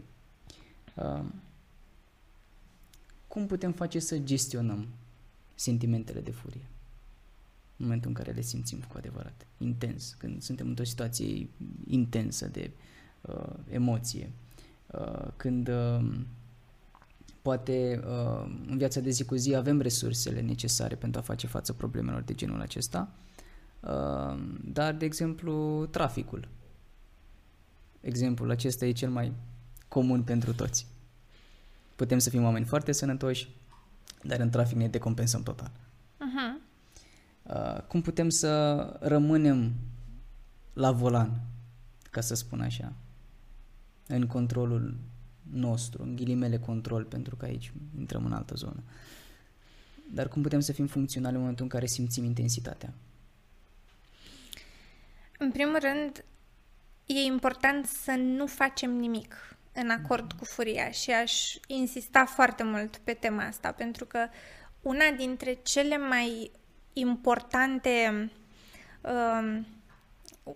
Speaker 1: Um, cum putem face să gestionăm sentimentele de furie? În momentul în care le simțim cu adevărat, intens, când suntem într-o situație intensă de uh, emoție, uh, când uh, poate uh, în viața de zi cu zi avem resursele necesare pentru a face față problemelor de genul acesta, uh, dar, de exemplu, traficul. Exemplul acesta e cel mai comun pentru toți. Putem să fim oameni foarte sănătoși, dar în trafic ne decompensăm total. Uh-huh. Uh, cum putem să rămânem la volan, ca să spun așa, în controlul nostru, în ghilimele control, pentru că aici intrăm în altă zonă. Dar cum putem să fim funcționali în momentul în care simțim intensitatea?
Speaker 2: În primul rând, e important să nu facem nimic în acord cu furia și aș insista foarte mult pe tema asta, pentru că una dintre cele mai importante, um,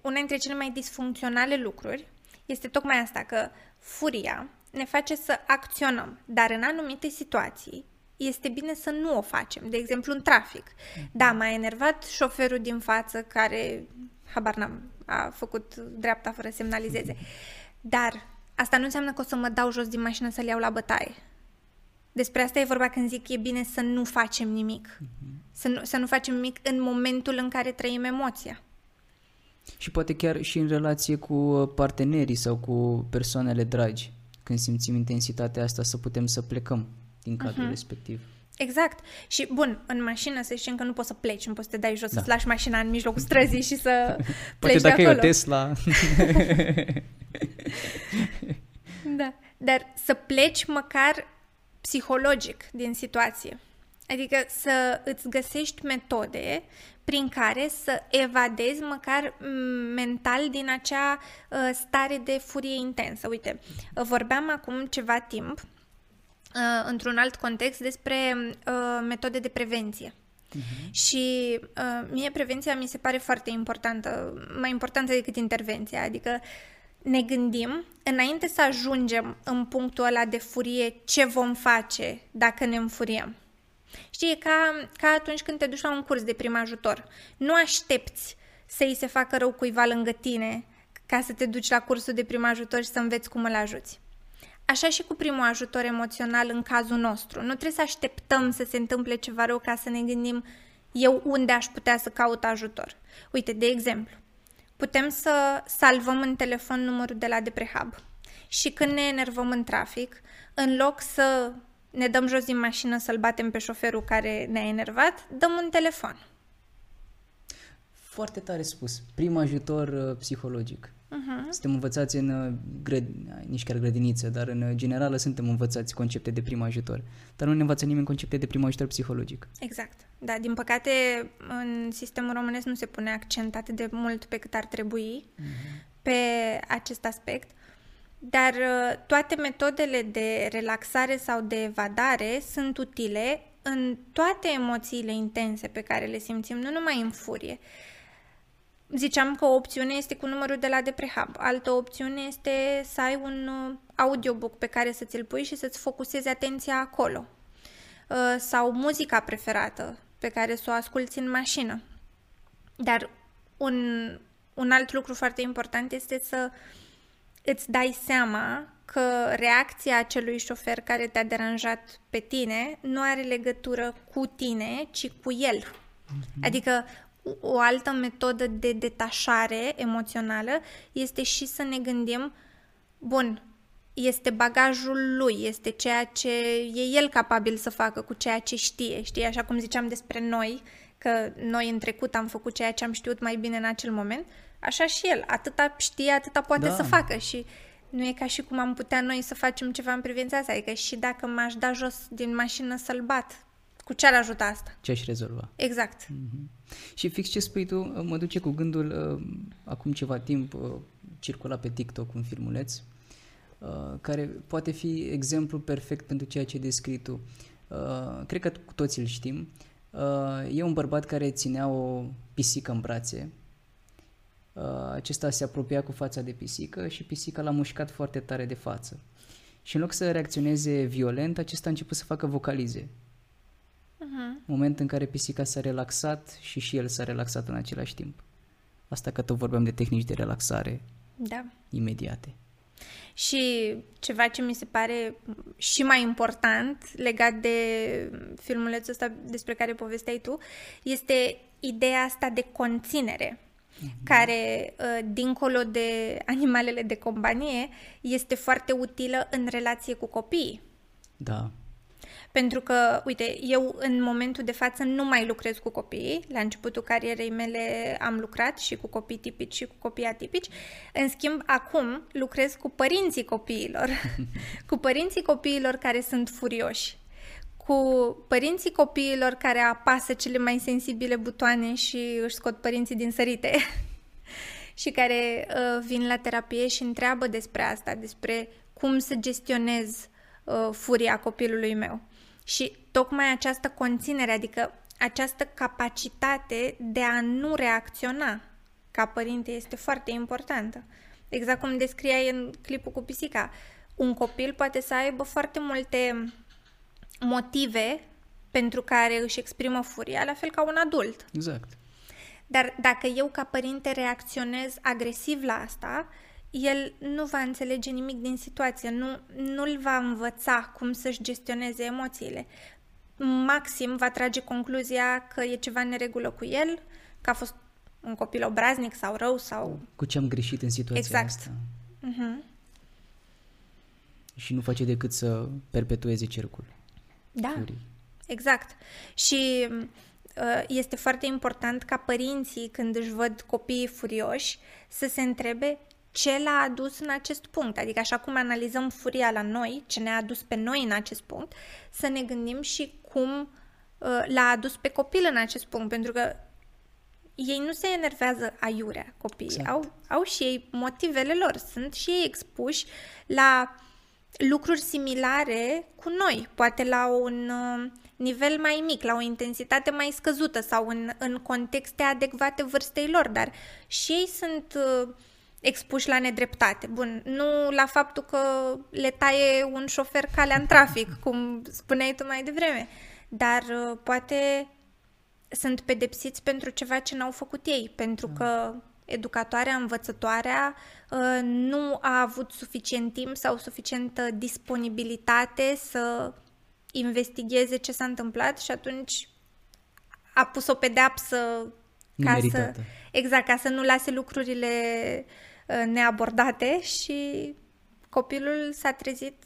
Speaker 2: una dintre cele mai disfuncționale lucruri este tocmai asta, că furia ne face să acționăm, dar în anumite situații este bine să nu o facem. De exemplu, în trafic. Da, m-a enervat șoferul din față care, habar n-am, a făcut dreapta fără semnalizeze. Dar asta nu înseamnă că o să mă dau jos din mașină să-l iau la bătaie. Despre asta e vorba când zic că e bine să nu facem nimic. Uh-huh. Să, nu, să nu facem nimic în momentul în care trăim emoția.
Speaker 1: Și poate chiar și în relație cu uh, partenerii sau cu persoanele dragi, când simțim intensitatea asta, să putem să plecăm din cadrul uh-huh. respectiv.
Speaker 2: Exact. Și, bun, în mașină să zicem că nu poți să pleci, nu poți să te dai jos, da. să lași mașina în mijlocul străzii și să pleci
Speaker 1: Poate dacă
Speaker 2: de acolo.
Speaker 1: e o Tesla...
Speaker 2: da, dar să pleci măcar psihologic din situație. Adică să îți găsești metode prin care să evadezi măcar mental din acea uh, stare de furie intensă. Uite, vorbeam acum ceva timp, uh, într-un alt context, despre uh, metode de prevenție. Uh-huh. Și uh, mie prevenția mi se pare foarte importantă, mai importantă decât intervenția, adică ne gândim înainte să ajungem în punctul ăla de furie ce vom face dacă ne înfuriem. Știi, ca, ca atunci când te duci la un curs de prim ajutor. Nu aștepți să-i se facă rău cuiva lângă tine ca să te duci la cursul de prim ajutor și să înveți cum îl ajuți. Așa și cu primul ajutor emoțional în cazul nostru. Nu trebuie să așteptăm să se întâmple ceva rău ca să ne gândim eu unde aș putea să caut ajutor. Uite, de exemplu, putem să salvăm în telefon numărul de la Deprehab și când ne enervăm în trafic, în loc să ne dăm jos din mașină să-l batem pe șoferul care ne-a enervat, dăm un telefon.
Speaker 1: Foarte tare spus. Prim ajutor uh, psihologic. Uh-huh. Suntem învățați în, uh, grăd, nici chiar grădiniță, dar în uh, generală suntem învățați concepte de prim ajutor. Dar nu ne învață nimeni concepte de prim ajutor psihologic.
Speaker 2: Exact. Da, din păcate, în sistemul românesc nu se pune accent atât de mult pe cât ar trebui uh-huh. pe acest aspect. Dar uh, toate metodele de relaxare sau de evadare sunt utile în toate emoțiile intense pe care le simțim, nu numai în furie. Ziceam că o opțiune este cu numărul de la Deprehab. Altă opțiune este să ai un uh, audiobook pe care să ți-l pui și să-ți focusezi atenția acolo. Uh, sau muzica preferată pe care să o asculți în mașină. Dar un, un alt lucru foarte important este să uh, îți dai seama că reacția acelui șofer care te-a deranjat pe tine nu are legătură cu tine, ci cu el. Mm-hmm. Adică o altă metodă de detașare emoțională este și să ne gândim, bun, este bagajul lui, este ceea ce e el capabil să facă cu ceea ce știe, știi? Așa cum ziceam despre noi, că noi în trecut am făcut ceea ce am știut mai bine în acel moment, așa și el. Atâta știe, atâta poate da. să facă și nu e ca și cum am putea noi să facem ceva în privința asta. Adică și dacă m-aș da jos din mașină să-l bat, cu ce ar ajuta asta?
Speaker 1: Ce aș rezolva?
Speaker 2: Exact. Mm-hmm.
Speaker 1: Și fix ce spui tu, mă duce cu gândul, uh, acum ceva timp uh, circula pe TikTok un filmuleț uh, care poate fi exemplu perfect pentru ceea ce descrii tu. Uh, cred că cu toți îl știm. Uh, e un bărbat care ținea o pisică în brațe Uh, acesta se apropia cu fața de pisică și pisica l-a mușcat foarte tare de față. Și în loc să reacționeze violent, acesta a început să facă vocalize. Uh-huh. Moment în care pisica s-a relaxat și și el s-a relaxat în același timp. Asta că tot vorbeam de tehnici de relaxare
Speaker 2: da.
Speaker 1: imediate.
Speaker 2: Și ceva ce mi se pare și mai important legat de filmulețul ăsta despre care povesteai tu, este ideea asta de conținere, mm-hmm. care, uh, dincolo de animalele de companie, este foarte utilă în relație cu copiii.
Speaker 1: Da.
Speaker 2: Pentru că, uite, eu în momentul de față nu mai lucrez cu copii. La începutul carierei mele am lucrat și cu copii tipici și cu copii atipici. În schimb, acum lucrez cu părinții copiilor. cu părinții copiilor care sunt furioși cu părinții copiilor care apasă cele mai sensibile butoane și își scot părinții din sărite și care uh, vin la terapie și întreabă despre asta, despre cum să gestionez uh, furia copilului meu. Și tocmai această conținere, adică această capacitate de a nu reacționa ca părinte este foarte importantă. Exact cum descriai în clipul cu pisica. Un copil poate să aibă foarte multe motive pentru care își exprimă furia, la fel ca un adult.
Speaker 1: Exact.
Speaker 2: Dar dacă eu ca părinte reacționez agresiv la asta, el nu va înțelege nimic din situație, nu, nu-l va învăța cum să-și gestioneze emoțiile. Maxim va trage concluzia că e ceva în neregulă cu el, că a fost un copil obraznic sau rău sau...
Speaker 1: Cu ce am greșit în situația
Speaker 2: exact.
Speaker 1: asta.
Speaker 2: Uh-huh.
Speaker 1: Și nu face decât să perpetueze cercul.
Speaker 2: Da, furii. exact. Și uh, este foarte important ca părinții, când își văd copiii furioși, să se întrebe ce l-a adus în acest punct. Adică așa cum analizăm furia la noi, ce ne-a adus pe noi în acest punct, să ne gândim și cum uh, l-a adus pe copil în acest punct, pentru că ei nu se enervează aiurea copiii, exact. au, au și ei motivele lor, sunt și ei expuși la lucruri similare cu noi, poate la un uh, nivel mai mic, la o intensitate mai scăzută sau în, în contexte adecvate vârstei lor, dar și ei sunt uh, expuși la nedreptate. Bun, nu la faptul că le taie un șofer calea în trafic, cum spuneai tu mai devreme, dar uh, poate sunt pedepsiți pentru ceva ce n-au făcut ei, pentru că educatoarea, învățătoarea uh, nu a avut suficient timp sau suficientă disponibilitate să investigheze ce s-a întâmplat și atunci a pus o pedeapsă ca să, exact, ca să nu lase lucrurile uh, neabordate și copilul s-a trezit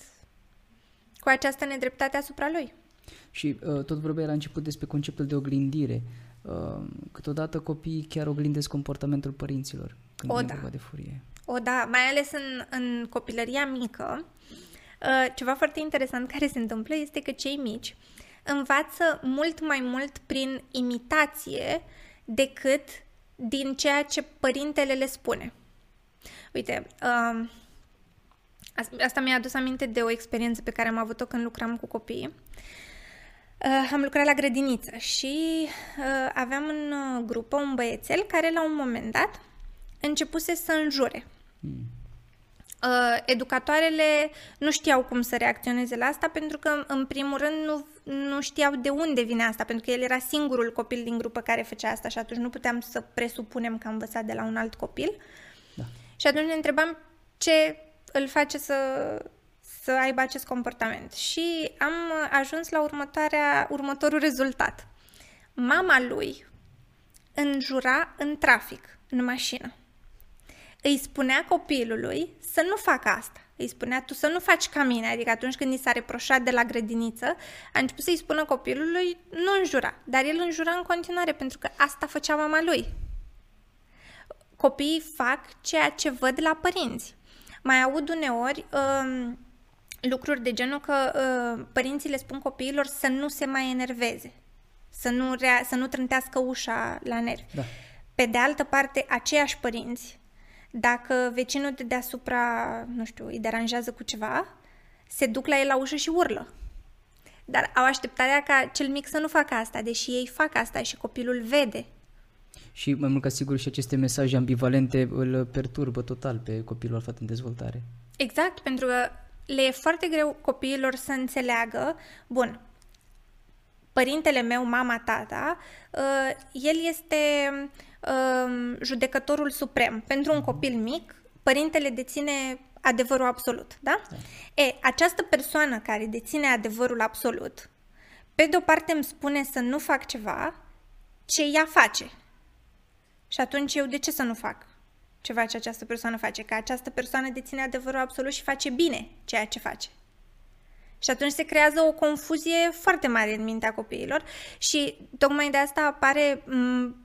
Speaker 2: cu această nedreptate asupra lui.
Speaker 1: Și uh, tot vorbeai la început despre conceptul de oglindire. Uh, câteodată copiii chiar oglindesc comportamentul părinților când
Speaker 2: o,
Speaker 1: e
Speaker 2: da.
Speaker 1: vorba de furie.
Speaker 2: O, da, mai ales în, în copilăria mică. Uh, ceva foarte interesant care se întâmplă este că cei mici învață mult mai mult prin imitație decât din ceea ce părintele le spune. Uite, uh, asta mi-a adus aminte de o experiență pe care am avut-o când lucram cu copiii. Uh, am lucrat la grădiniță și uh, aveam în uh, grupă un băiețel care la un moment dat începuse să înjure. Mm. Uh, educatoarele nu știau cum să reacționeze la asta pentru că, în primul rând, nu, nu știau de unde vine asta, pentru că el era singurul copil din grupă care făcea asta și atunci nu puteam să presupunem că a învățat de la un alt copil. Da. Și atunci ne întrebam ce îl face să, să aibă acest comportament. Și am ajuns la următoarea, următorul rezultat. Mama lui înjura în trafic, în mașină. Îi spunea copilului să nu facă asta. Îi spunea tu să nu faci ca mine, adică atunci când i s-a reproșat de la grădiniță, a început să-i spună copilului nu înjura, dar el înjura în continuare pentru că asta făcea mama lui. Copiii fac ceea ce văd la părinți. Mai aud uneori um, lucruri de genul că uh, părinții le spun copiilor să nu se mai enerveze, să nu, rea- să nu trântească ușa la nervi. Da. Pe de altă parte, aceiași părinți, dacă vecinul de deasupra, nu știu, îi deranjează cu ceva, se duc la el la ușă și urlă. Dar au așteptarea ca cel mic să nu facă asta, deși ei fac asta și copilul vede.
Speaker 1: Și mai mult ca sigur și aceste mesaje ambivalente îl perturbă total pe copilul aflat în dezvoltare.
Speaker 2: Exact, pentru că le e foarte greu copiilor să înțeleagă, bun, părintele meu, mama, tata, uh, el este uh, judecătorul suprem. Pentru un copil mic, părintele deține adevărul absolut, da? da? E, această persoană care deține adevărul absolut, pe de o parte îmi spune să nu fac ceva ce ea face. Și atunci eu de ce să nu fac ceva ce această persoană face? Că această persoană deține adevărul absolut și face bine ceea ce face. Și atunci se creează o confuzie foarte mare în mintea copiilor și tocmai de asta apare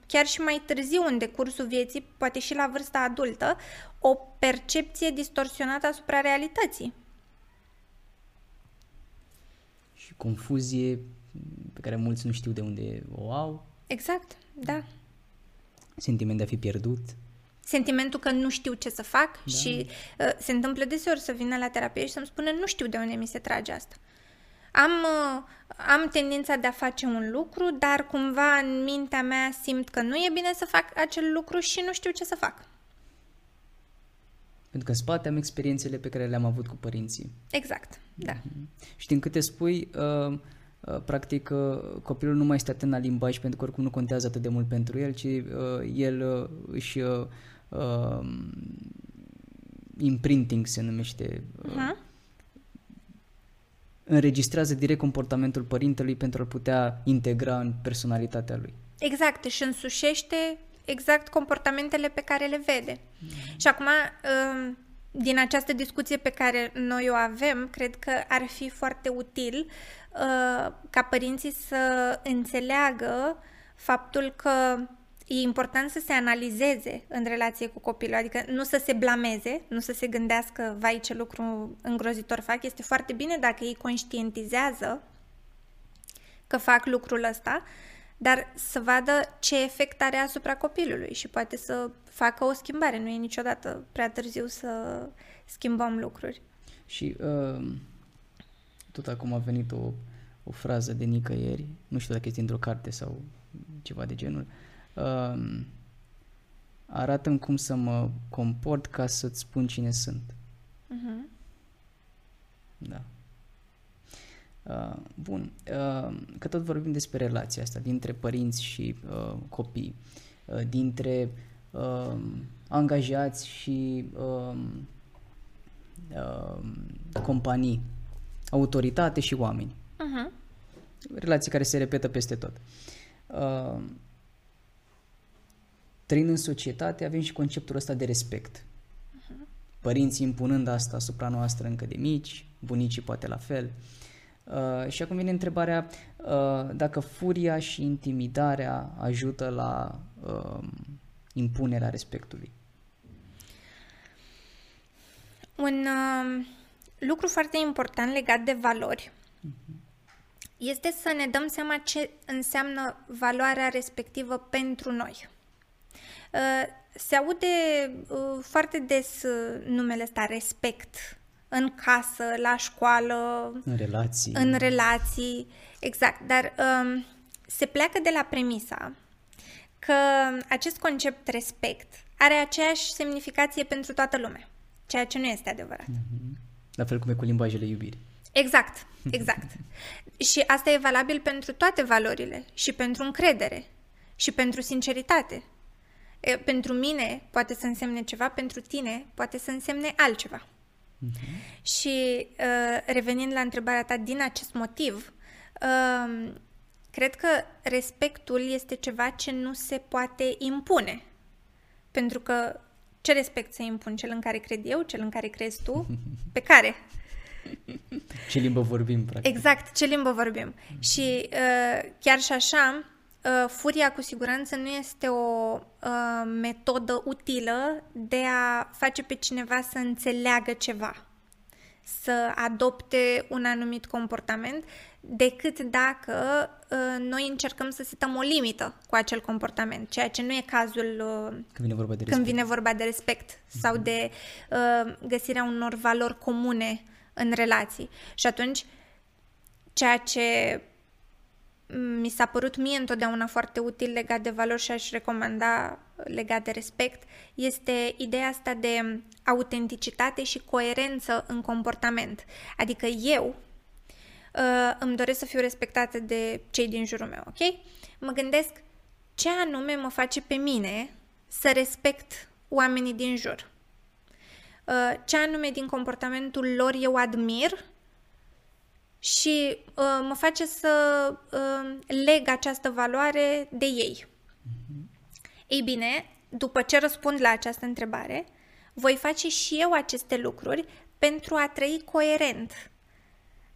Speaker 2: chiar și mai târziu în decursul vieții, poate și la vârsta adultă, o percepție distorsionată asupra realității.
Speaker 1: Și confuzie pe care mulți nu știu de unde o au.
Speaker 2: Exact, da.
Speaker 1: Sentiment de a fi pierdut.
Speaker 2: Sentimentul că nu știu ce să fac da. și uh, se întâmplă deseori să vină la terapie și să-mi spună nu știu de unde mi se trage asta. Am, uh, am tendința de a face un lucru, dar cumva în mintea mea simt că nu e bine să fac acel lucru și nu știu ce să fac.
Speaker 1: Pentru că în spate am experiențele pe care le-am avut cu părinții.
Speaker 2: Exact, da.
Speaker 1: Mm-hmm. Și din câte spui, uh, uh, practic uh, copilul nu mai este atent la limbaj pentru că oricum nu contează atât de mult pentru el, ci uh, el uh, își uh, uh, imprinting se numește. Uh, uh-huh. Înregistrează direct comportamentul părintelui pentru a-l putea integra în personalitatea lui.
Speaker 2: Exact, și însușește exact comportamentele pe care le vede. Mm-hmm. Și acum, um, din această discuție pe care noi o avem, cred că ar fi foarte util uh, ca părinții să înțeleagă faptul că e important să se analizeze în relație cu copilul, adică nu să se blameze, nu să se gândească, vai ce lucru îngrozitor fac, este foarte bine dacă ei conștientizează că fac lucrul ăsta, dar să vadă ce efect are asupra copilului și poate să facă o schimbare. Nu e niciodată prea târziu să schimbăm lucruri.
Speaker 1: Și uh, tot acum a venit o, o frază de nicăieri, nu știu dacă este într-o carte sau ceva de genul, uh, arată cum să mă comport ca să-ți spun cine sunt. Uh-huh. Da. Uh, bun, uh, că tot vorbim despre relația asta dintre părinți și uh, copii, uh, dintre uh, angajați și uh, uh, companii, autoritate și oameni. Uh-huh. Relații care se repetă peste tot. Uh, trăind în societate avem și conceptul ăsta de respect. Uh-huh. Părinții impunând asta asupra noastră încă de mici, bunicii poate la fel. Uh, Uh, și acum vine întrebarea uh, dacă furia și intimidarea ajută la uh, impunerea respectului.
Speaker 2: Un uh, lucru foarte important legat de valori uh-huh. este să ne dăm seama ce înseamnă valoarea respectivă pentru noi. Uh, se aude uh, foarte des uh, numele ăsta respect în casă, la școală,
Speaker 1: în relații.
Speaker 2: În relații, exact. Dar um, se pleacă de la premisa că acest concept respect are aceeași semnificație pentru toată lumea, ceea ce nu este adevărat. Mm-hmm.
Speaker 1: La fel cum e cu limbajele iubirii.
Speaker 2: Exact, exact. și asta e valabil pentru toate valorile și pentru încredere și pentru sinceritate. E, pentru mine poate să însemne ceva, pentru tine poate să însemne altceva. Uh-huh. Și uh, revenind la întrebarea ta, din acest motiv, uh, cred că respectul este ceva ce nu se poate impune. Pentru că ce respect să impun? Cel în care cred eu, cel în care crezi tu? Pe care?
Speaker 1: Ce limbă vorbim, practic.
Speaker 2: Exact, ce limbă vorbim. Uh-huh. Și uh, chiar și așa, uh, furia cu siguranță nu este o uh, metodă utilă de a face pe cineva să înțeleagă ceva, să adopte un anumit comportament, decât dacă uh, noi încercăm să setăm o limită cu acel comportament, ceea ce nu e cazul uh,
Speaker 1: când vine vorba de
Speaker 2: respect, când vine vorba de respect mm-hmm. sau de uh, găsirea unor valori comune în relații. Și atunci, ceea ce mi s-a părut mie întotdeauna foarte util legat de valori și aș recomanda legat de respect este ideea asta de autenticitate și coerență în comportament. Adică eu uh, îmi doresc să fiu respectată de cei din jurul meu, ok? Mă gândesc ce anume mă face pe mine să respect oamenii din jur. Uh, ce anume din comportamentul lor eu admir și uh, mă face să uh, leg această valoare de ei. Ei bine, după ce răspund la această întrebare, voi face și eu aceste lucruri pentru a trăi coerent.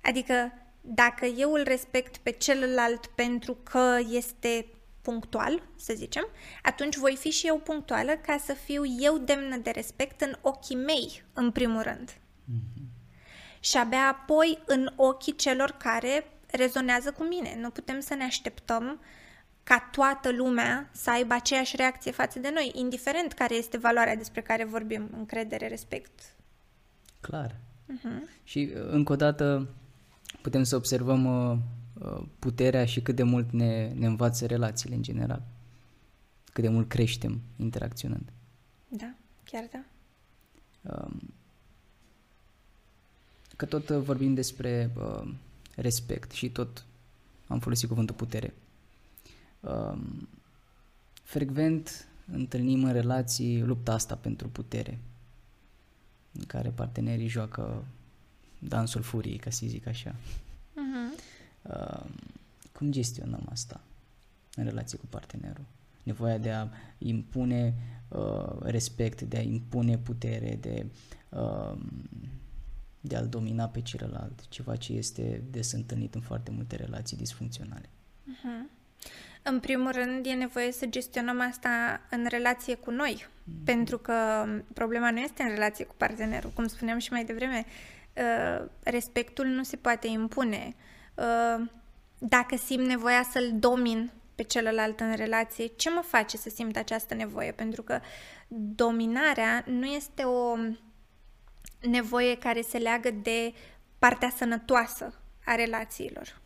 Speaker 2: Adică, dacă eu îl respect pe celălalt pentru că este punctual, să zicem, atunci voi fi și eu punctuală ca să fiu eu demnă de respect în ochii mei, în primul rând. Mm-hmm. Și abia apoi în ochii celor care rezonează cu mine. Nu putem să ne așteptăm ca toată lumea să aibă aceeași reacție față de noi, indiferent care este valoarea despre care vorbim, încredere, respect.
Speaker 1: Clar. Uh-huh. Și încă o dată putem să observăm uh, uh, puterea și cât de mult ne, ne învață relațiile în general. Cât de mult creștem interacționând.
Speaker 2: Da, chiar da. Um,
Speaker 1: că tot uh, vorbim despre uh, respect și tot am folosit cuvântul putere. Um, frecvent întâlnim în relații lupta asta pentru putere, în care partenerii joacă dansul furiei, ca să zic așa. Uh-huh. Uh, cum gestionăm asta în relație cu partenerul? Nevoia de a impune uh, respect, de a impune putere, de, uh, de a-l domina pe celălalt, ceva ce este des întâlnit în foarte multe relații disfuncționale. Uh-huh.
Speaker 2: În primul rând, e nevoie să gestionăm asta în relație cu noi, mm. pentru că problema nu este în relație cu partenerul. Cum spuneam și mai devreme, uh, respectul nu se poate impune. Uh, dacă simt nevoia să-l domin pe celălalt în relație, ce mă face să simt această nevoie? Pentru că dominarea nu este o nevoie care se leagă de partea sănătoasă a relațiilor.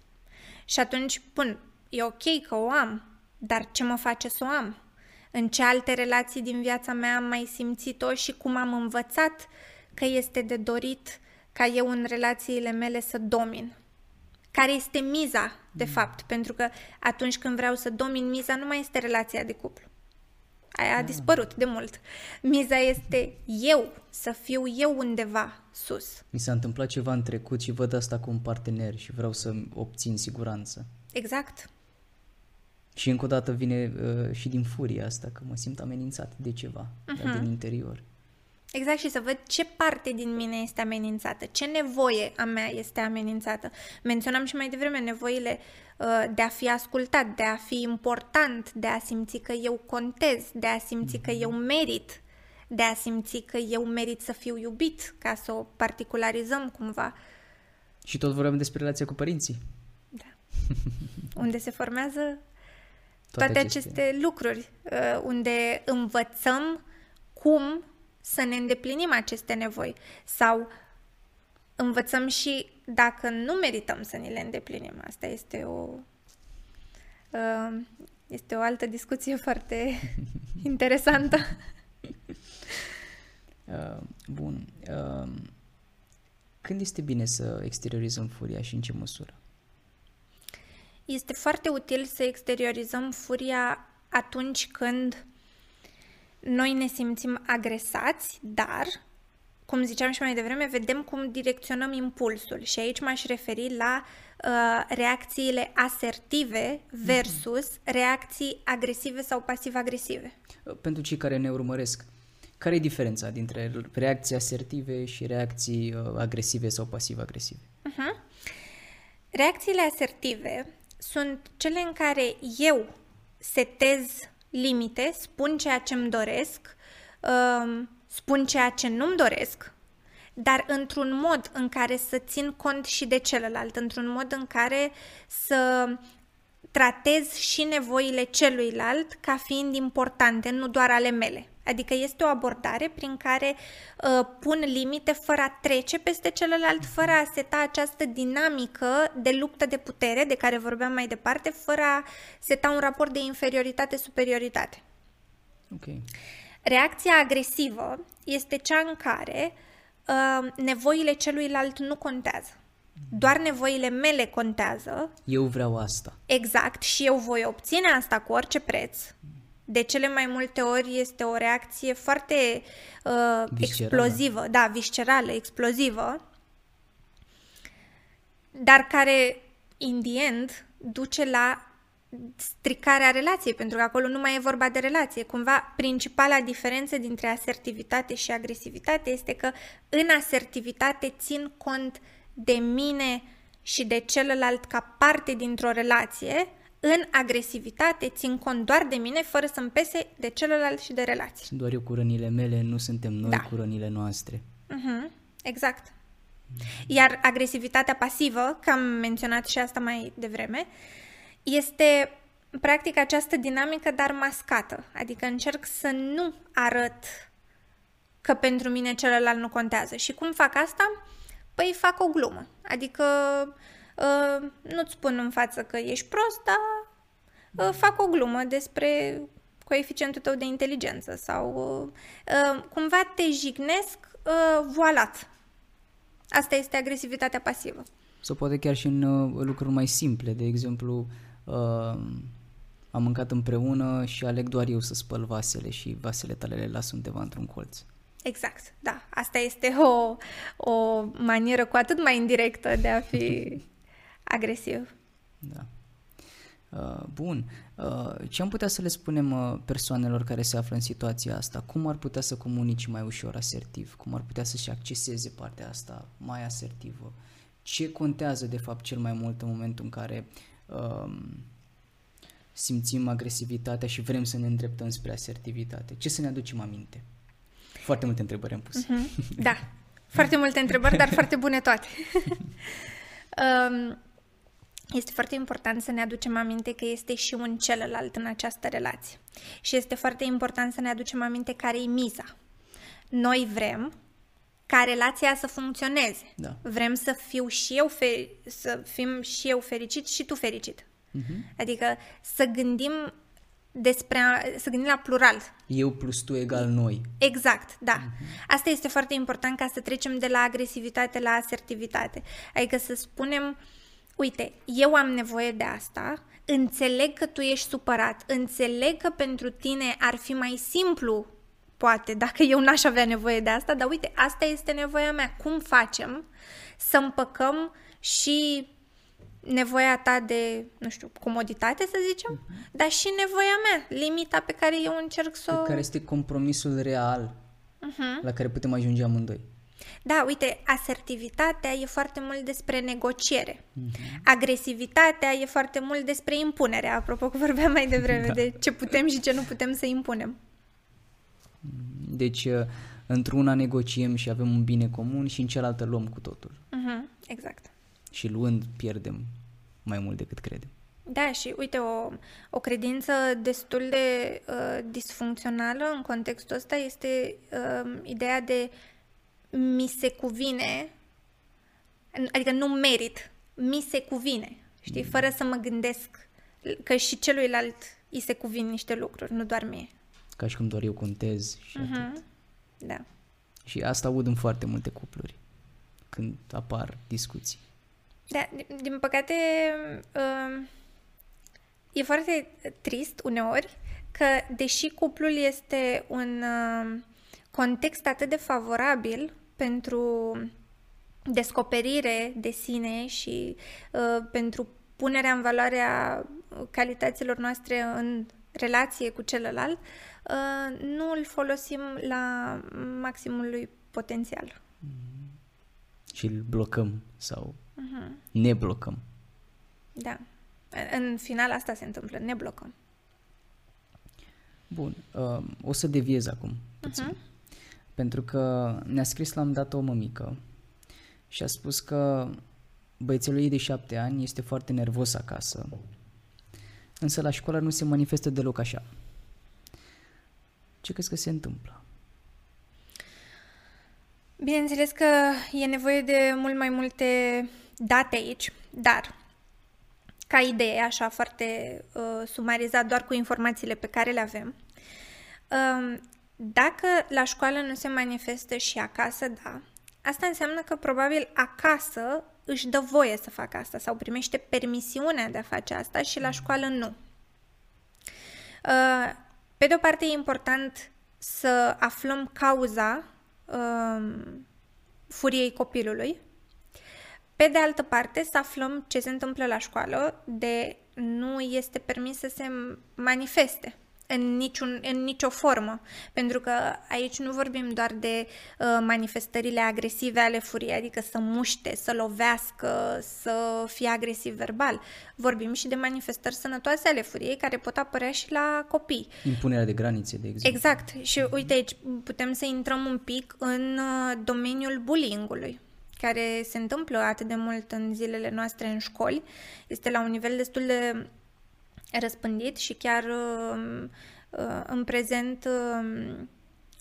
Speaker 2: Și atunci, pun, e ok că o am, dar ce mă face să o am? În ce alte relații din viața mea am mai simțit-o și cum am învățat că este de dorit ca eu în relațiile mele să domin? Care este miza, de mm. fapt? Pentru că atunci când vreau să domin, miza nu mai este relația de cuplu. Aia a mm. dispărut de mult. Miza este eu, să fiu eu undeva sus.
Speaker 1: Mi s-a întâmplat ceva în trecut și văd asta cu un partener și vreau să obțin siguranță.
Speaker 2: Exact.
Speaker 1: Și încă o dată vine uh, și din furia asta, că mă simt amenințat de ceva, uh-huh. din interior.
Speaker 2: Exact, și să văd ce parte din mine este amenințată, ce nevoie a mea este amenințată. Menționam și mai devreme nevoile uh, de a fi ascultat, de a fi important, de a simți că eu contez, de a simți uh-huh. că eu merit, de a simți că eu merit să fiu iubit, ca să o particularizăm cumva.
Speaker 1: Și tot vorbeam despre relația cu părinții.
Speaker 2: Da. Unde se formează toate, toate aceste... aceste lucruri, uh, unde învățăm cum să ne îndeplinim aceste nevoi sau învățăm și dacă nu merităm să ni le îndeplinim. Asta este o uh, este o altă discuție foarte interesantă.
Speaker 1: Uh, bun. Uh, când este bine să exteriorizăm furia și în ce măsură?
Speaker 2: Este foarte util să exteriorizăm furia atunci când noi ne simțim agresați, dar, cum ziceam și mai devreme, vedem cum direcționăm impulsul. Și aici m-aș referi la uh, reacțiile asertive versus mm-hmm. reacții agresive sau pasiv-agresive.
Speaker 1: Pentru cei care ne urmăresc, care e diferența dintre reacții asertive și reacții uh, agresive sau pasiv-agresive? Uh-huh.
Speaker 2: Reacțiile asertive sunt cele în care eu setez limite, spun ceea ce îmi doresc, um, spun ceea ce nu-mi doresc, dar într-un mod în care să țin cont și de celălalt, într-un mod în care să tratez și nevoile celuilalt ca fiind importante, nu doar ale mele. Adică este o abordare prin care uh, pun limite fără a trece peste celălalt, fără a seta această dinamică de luptă de putere de care vorbeam mai departe, fără a seta un raport de inferioritate-superioritate.
Speaker 1: Okay.
Speaker 2: Reacția agresivă este cea în care uh, nevoile celuilalt nu contează. doar nevoile mele contează,
Speaker 1: Eu vreau asta.
Speaker 2: exact, și eu voi obține asta cu orice preț, de cele mai multe ori este o reacție foarte uh,
Speaker 1: Viscerală.
Speaker 2: explozivă, da, viscerală, explozivă, dar care, in the end, duce la stricarea relației, pentru că acolo nu mai e vorba de relație. Cumva, principala diferență dintre asertivitate și agresivitate este că în asertivitate țin cont de mine și de celălalt ca parte dintr-o relație, în agresivitate țin cont doar de mine, fără să-mi pese de celălalt și de relație.
Speaker 1: Sunt doar eu cu rănile mele, nu suntem noi
Speaker 2: Da.
Speaker 1: cu rănile noastre.
Speaker 2: Mhm, exact. Iar agresivitatea pasivă, că am menționat și asta mai devreme, este practic această dinamică, dar mascată. Adică încerc să nu arăt că pentru mine celălalt nu contează. Și cum fac asta? Păi fac o glumă. Adică uh, nu-ți spun în față că ești prost, dar uh, fac o glumă despre coeficientul tău de inteligență sau uh, uh, cumva te jignesc uh, voalat. Asta este agresivitatea pasivă.
Speaker 1: Sau poate chiar și în uh, lucruri mai simple, de exemplu, uh, am mâncat împreună și aleg doar eu să spăl vasele și vasele tale le las undeva într-un colț.
Speaker 2: Exact, da. Asta este o, o manieră cu atât mai indirectă de a fi agresiv.
Speaker 1: Da. Uh, bun. Uh, ce am putea să le spunem uh, persoanelor care se află în situația asta? Cum ar putea să comunice mai ușor asertiv? Cum ar putea să-și acceseze partea asta mai asertivă? Ce contează de fapt cel mai mult în momentul în care uh, simțim agresivitatea și vrem să ne îndreptăm spre asertivitate? Ce să ne aducem aminte? Foarte multe întrebări am pus.
Speaker 2: Mhm. Da. Foarte multe întrebări, dar foarte bune toate. um, este foarte important să ne aducem aminte că este și un celălalt în această relație. Și este foarte important să ne aducem aminte care e miza. Noi vrem ca relația să funcționeze.
Speaker 1: Da.
Speaker 2: Vrem să fiu și eu fe- să fim și eu fericit și tu fericit.
Speaker 1: Mhm.
Speaker 2: Adică să gândim despre a, să gândim la plural.
Speaker 1: Eu plus tu egal noi.
Speaker 2: Exact, da. Asta este foarte important ca să trecem de la agresivitate la asertivitate. Adică să spunem, uite, eu am nevoie de asta, înțeleg că tu ești supărat, înțeleg că pentru tine ar fi mai simplu, poate, dacă eu n-aș avea nevoie de asta, dar uite, asta este nevoia mea. Cum facem să împăcăm și nevoia ta de, nu știu, comoditate, să zicem, dar și nevoia mea, limita pe care eu încerc să o...
Speaker 1: Care este compromisul real
Speaker 2: Mhm.
Speaker 1: la care putem ajunge amândoi?
Speaker 2: Da, uite, asertivitatea e foarte mult despre negociere. Agresivitatea e foarte mult despre impunere, apropo că vorbeam mai devreme
Speaker 1: Da.
Speaker 2: de ce putem și ce nu putem să impunem.
Speaker 1: Deci, uh, într-una negociem și avem un bine comun și în cealaltă luăm cu totul.
Speaker 2: Mhm, exact.
Speaker 1: Și luând, pierdem mai mult decât credem.
Speaker 2: Da, și uite, o, o credință destul de uh, disfuncțională în contextul ăsta este uh, ideea de mi se cuvine, adică nu merit, mi se cuvine, știi, fără să mă gândesc că și celuilalt îi se cuvin niște lucruri, nu doar mie.
Speaker 1: Ca și cum doar eu contez și atât.
Speaker 2: Mhm. Da.
Speaker 1: Și asta aud în foarte multe cupluri când apar discuții.
Speaker 2: Da, din, din păcate, uh, e foarte trist uneori că, deși cuplul este un uh, context atât de favorabil pentru descoperire de sine și uh, pentru punerea în valoare a calităților noastre în relație cu celălalt, uh, nu îl folosim la maximul lui potențial.
Speaker 1: Și îl blocăm sau
Speaker 2: Mhm.
Speaker 1: ne blocăm.
Speaker 2: Da. În final asta se întâmplă, ne blocăm.
Speaker 1: Bun, uh, o să deviez acum puțin. Pentru că ne-a scris la un dat o mămică și a spus că băiețelul ei de șapte ani este foarte nervos acasă, însă la școală nu se manifestă deloc așa. Ce crezi că se întâmplă?
Speaker 2: Bineînțeles că e nevoie de mult mai multe date aici, dar ca idee, așa foarte uh, sumarizat, doar cu informațiile pe care le avem, um, dacă la școală nu se manifestă și acasă, da, asta înseamnă că probabil acasă își dă voie să facă asta sau primește permisiunea de a face asta și la școală nu. Uh, pe de o parte e important să aflăm cauza um, furiei copilului, pe de altă parte să aflăm ce se întâmplă la școală de nu este permis să se manifeste în, niciun, în nicio formă. Pentru că aici nu vorbim doar de uh, manifestările agresive ale furiei, adică să muște, să lovească, să fie agresiv verbal. Vorbim și de manifestări sănătoase ale furiei care pot apărea și la copii.
Speaker 1: Impunerea de granițe, de exemplu.
Speaker 2: Exact. Și uite aici putem să intrăm un pic în uh, domeniul bullyingului care se întâmplă atât de mult în zilele noastre în școli. Este la un nivel destul de răspândit și chiar um, uh, în prezent um,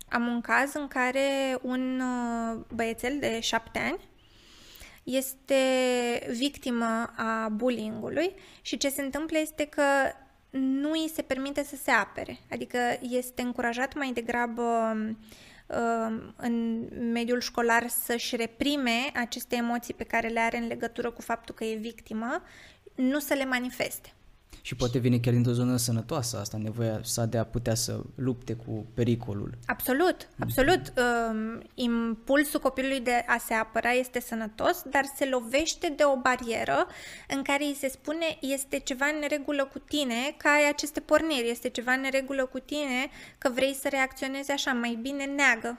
Speaker 2: am un caz în care un uh, băiețel de șapte ani este victimă a bullyingului și ce se întâmplă este că nu îi se permite să se apere, adică este încurajat mai degrabă um, în mediul școlar să-și reprime aceste emoții pe care le are în legătură cu faptul că e victimă, nu să le manifeste.
Speaker 1: Și poate vine chiar dintr-o zonă sănătoasă asta, nevoia sa de a putea să lupte cu pericolul.
Speaker 2: Absolut, absolut. Um, impulsul copilului de a se apăra este sănătos, dar se lovește de o barieră în care îi se spune este ceva în neregulă cu tine, că ai aceste porniri, este ceva în neregulă cu tine, că vrei să reacționezi așa, mai bine neagă.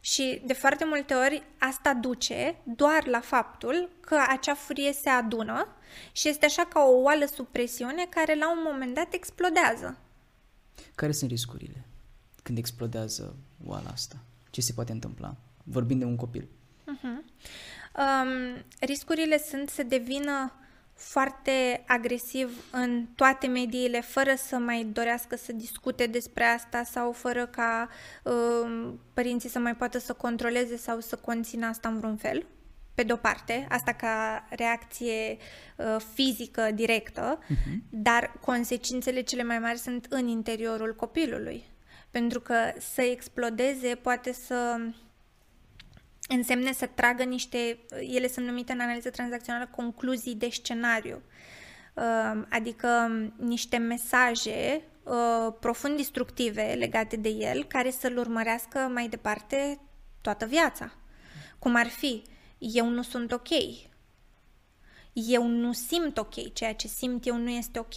Speaker 2: Și de foarte multe ori asta duce doar la faptul că acea furie se adună și este așa ca o oală sub presiune care la un moment dat explodează.
Speaker 1: Care sunt riscurile când explodează oala asta? Ce se poate întâmpla? Vorbind de un copil.
Speaker 2: Uh-huh. Um, riscurile sunt să devină foarte agresiv în toate mediile, fără să mai dorească să discute despre asta sau fără ca uh, părinții să mai poată să controleze sau să conțină asta în vreun fel. Pe de-o parte, asta ca reacție uh, fizică directă, uh-huh. dar consecințele cele mai mari sunt în interiorul copilului. Pentru că să explodeze poate să însemne să tragă niște, ele sunt numite în analiză tranzacțională concluzii de scenariu, uh, adică niște mesaje uh, profund destructive legate de el, care să-l urmărească mai departe toată viața. Cum ar fi, eu nu sunt ok, eu nu simt ok, ceea ce simt eu nu este ok,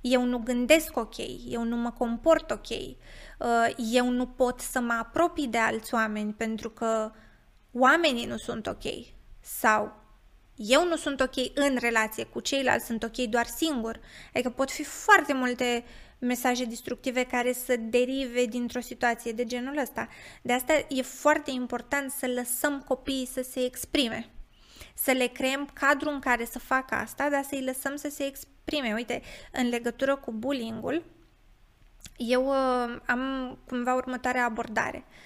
Speaker 2: eu nu gândesc ok, eu nu mă comport ok, uh, eu nu pot să mă apropii de alți oameni pentru că oamenii nu sunt ok sau eu nu sunt ok în relație cu ceilalți, sunt ok doar singur. Adică pot fi foarte multe mesaje destructive care să derive dintr-o situație de genul ăsta. De asta e foarte important să lăsăm copiii să se exprime. Să le creăm cadrul în care să facă asta, dar să-i lăsăm să se exprime. Uite, în legătură cu bullying-ul, eu uh, am cumva următoarea abordare. Uh,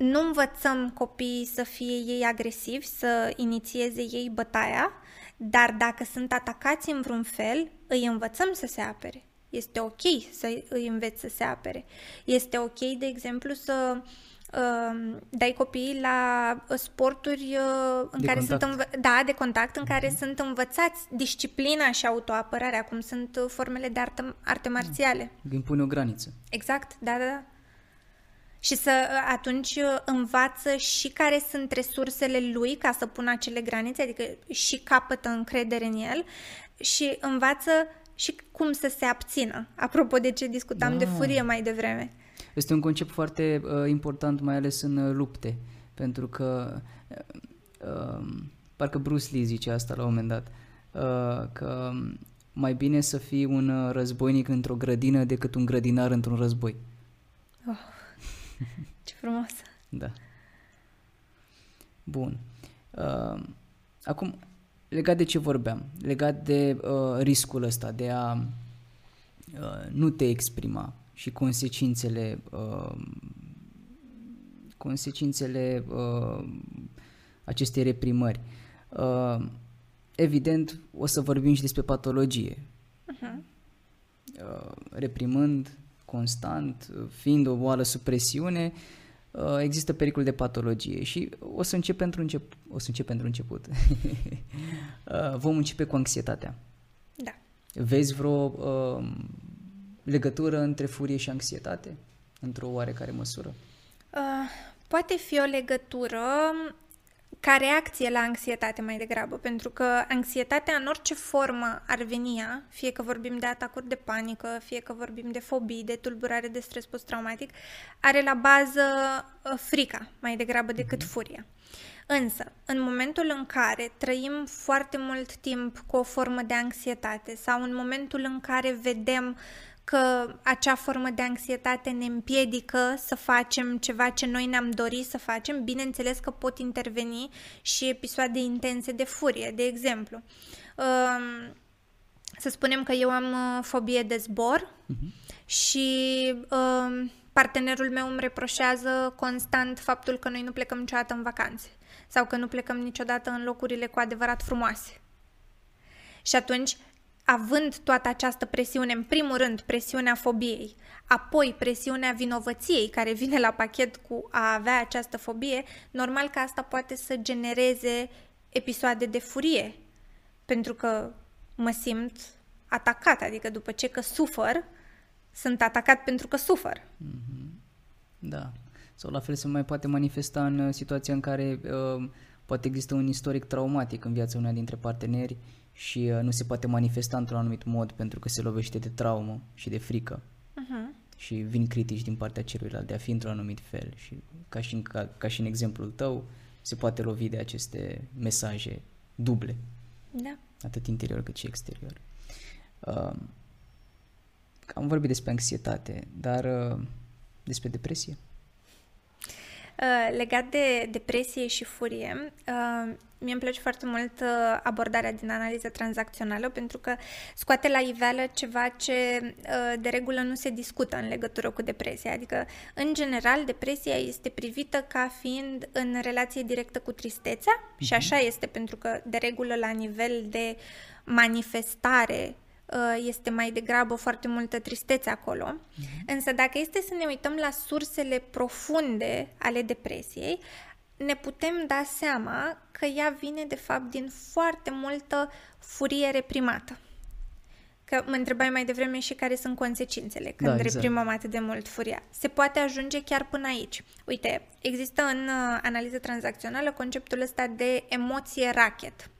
Speaker 2: nu învățăm copiii să fie ei agresivi, să inițieze ei bătaia, dar dacă sunt atacați în vreun fel, îi învățăm să se apere. Este ok să îi înveți să se apere. Este ok, de exemplu, să uh, dai copiii la sporturi uh, în
Speaker 1: de
Speaker 2: care
Speaker 1: contact.
Speaker 2: sunt învă- da, de contact, în care uh-huh. sunt învățați disciplina și autoapărarea, cum sunt uh, formele de artă, arte marțiale.
Speaker 1: Impune o graniță.
Speaker 2: Exact, da, da, da și să atunci învață și care sunt resursele lui ca să pună acele granițe, adică și capătă încredere în el și învață și cum să se abțină. Apropo de ce discutam da. de furie mai devreme.
Speaker 1: Este un concept foarte uh, important, mai ales în uh, lupte, pentru că uh, um, parcă Bruce Lee zice asta la un moment dat, uh, că mai bine să fii un uh, războinic într-o grădină decât un grădinar într-un război.
Speaker 2: Oh. Ce frumos!
Speaker 1: Da. Bun. Uh, acum, legat de ce vorbeam, legat de uh, riscul ăsta de a uh, nu te exprima și consecințele uh, consecințele uh, acestei reprimări. Uh, evident, o să vorbim și despre patologie. Uh-huh. Uh, reprimând constant, fiind o boală sub presiune, uh, există pericol de patologie și o să încep pentru, încep, o să încep pentru început. uh, vom începe cu anxietatea.
Speaker 2: Da.
Speaker 1: Vezi vreo uh, legătură între furie și anxietate? Într-o oarecare măsură?
Speaker 2: Uh, poate fi o legătură ca reacție la anxietate mai degrabă, pentru că anxietatea în orice formă ar veni ea, fie că vorbim de atacuri de panică, fie că vorbim de fobii, de tulburare de stres post-traumatic, are la bază uh, frica mai degrabă decât mhm. furia. Însă, în momentul în care trăim foarte mult timp cu o formă de anxietate sau în momentul în care vedem uh, că acea formă de anxietate ne împiedică să facem ceva ce noi ne-am dorit să facem, bineînțeles că pot interveni și episoade intense de furie, de exemplu. Um, să spunem că eu am uh, fobie de zbor uh-huh. și um, partenerul meu îmi reproșează constant faptul că noi nu plecăm niciodată în vacanțe sau că nu plecăm niciodată în locurile cu adevărat frumoase. Și atunci având toată această presiune, în primul rând presiunea fobiei, apoi presiunea vinovăției care vine la pachet cu a avea această fobie, normal că asta poate să genereze episoade de furie, pentru că mă simt atacat, adică după ce că sufăr, sunt atacat pentru că sufăr. Mm-hmm.
Speaker 1: Da. Sau la fel se mai poate manifesta în uh, situația în care uh, poate există un istoric traumatic în viața unei dintre parteneri și uh, nu se poate manifesta într-un anumit mod pentru că se lovește de traumă și de frică. Uh-huh. Și vin critici din partea celuilalt de a fi într-un anumit fel și ca și, în, ca, ca și în exemplul tău se poate lovi de aceste mesaje duble.
Speaker 2: Da.
Speaker 1: Atât interior cât și exterior. Uh, am vorbit despre anxietate, dar uh, despre depresie?
Speaker 2: Uh, legat de depresie și furie, uh, mie îmi place foarte mult uh, abordarea din analiză tranzacțională pentru că scoate la iveală ceva ce de regulă nu se discută în legătură cu depresia. Adică, în general, depresia este privită ca fiind în relație directă cu tristețea uh-huh. și mhm. așa este pentru că, de regulă, la nivel de manifestare Uh, este mai degrabă foarte multă tristețe acolo. Uh-huh. Însă dacă este să ne uităm la sursele profunde ale depresiei, ne putem da seama că ea vine de fapt din foarte multă furie reprimată. Că mă întrebai mai devreme și care sunt consecințele când da, exact. reprimăm atât de mult furia. Se poate ajunge chiar până aici. Uite, există în uh, analiză tranzacțională conceptul ăsta de emoție racket.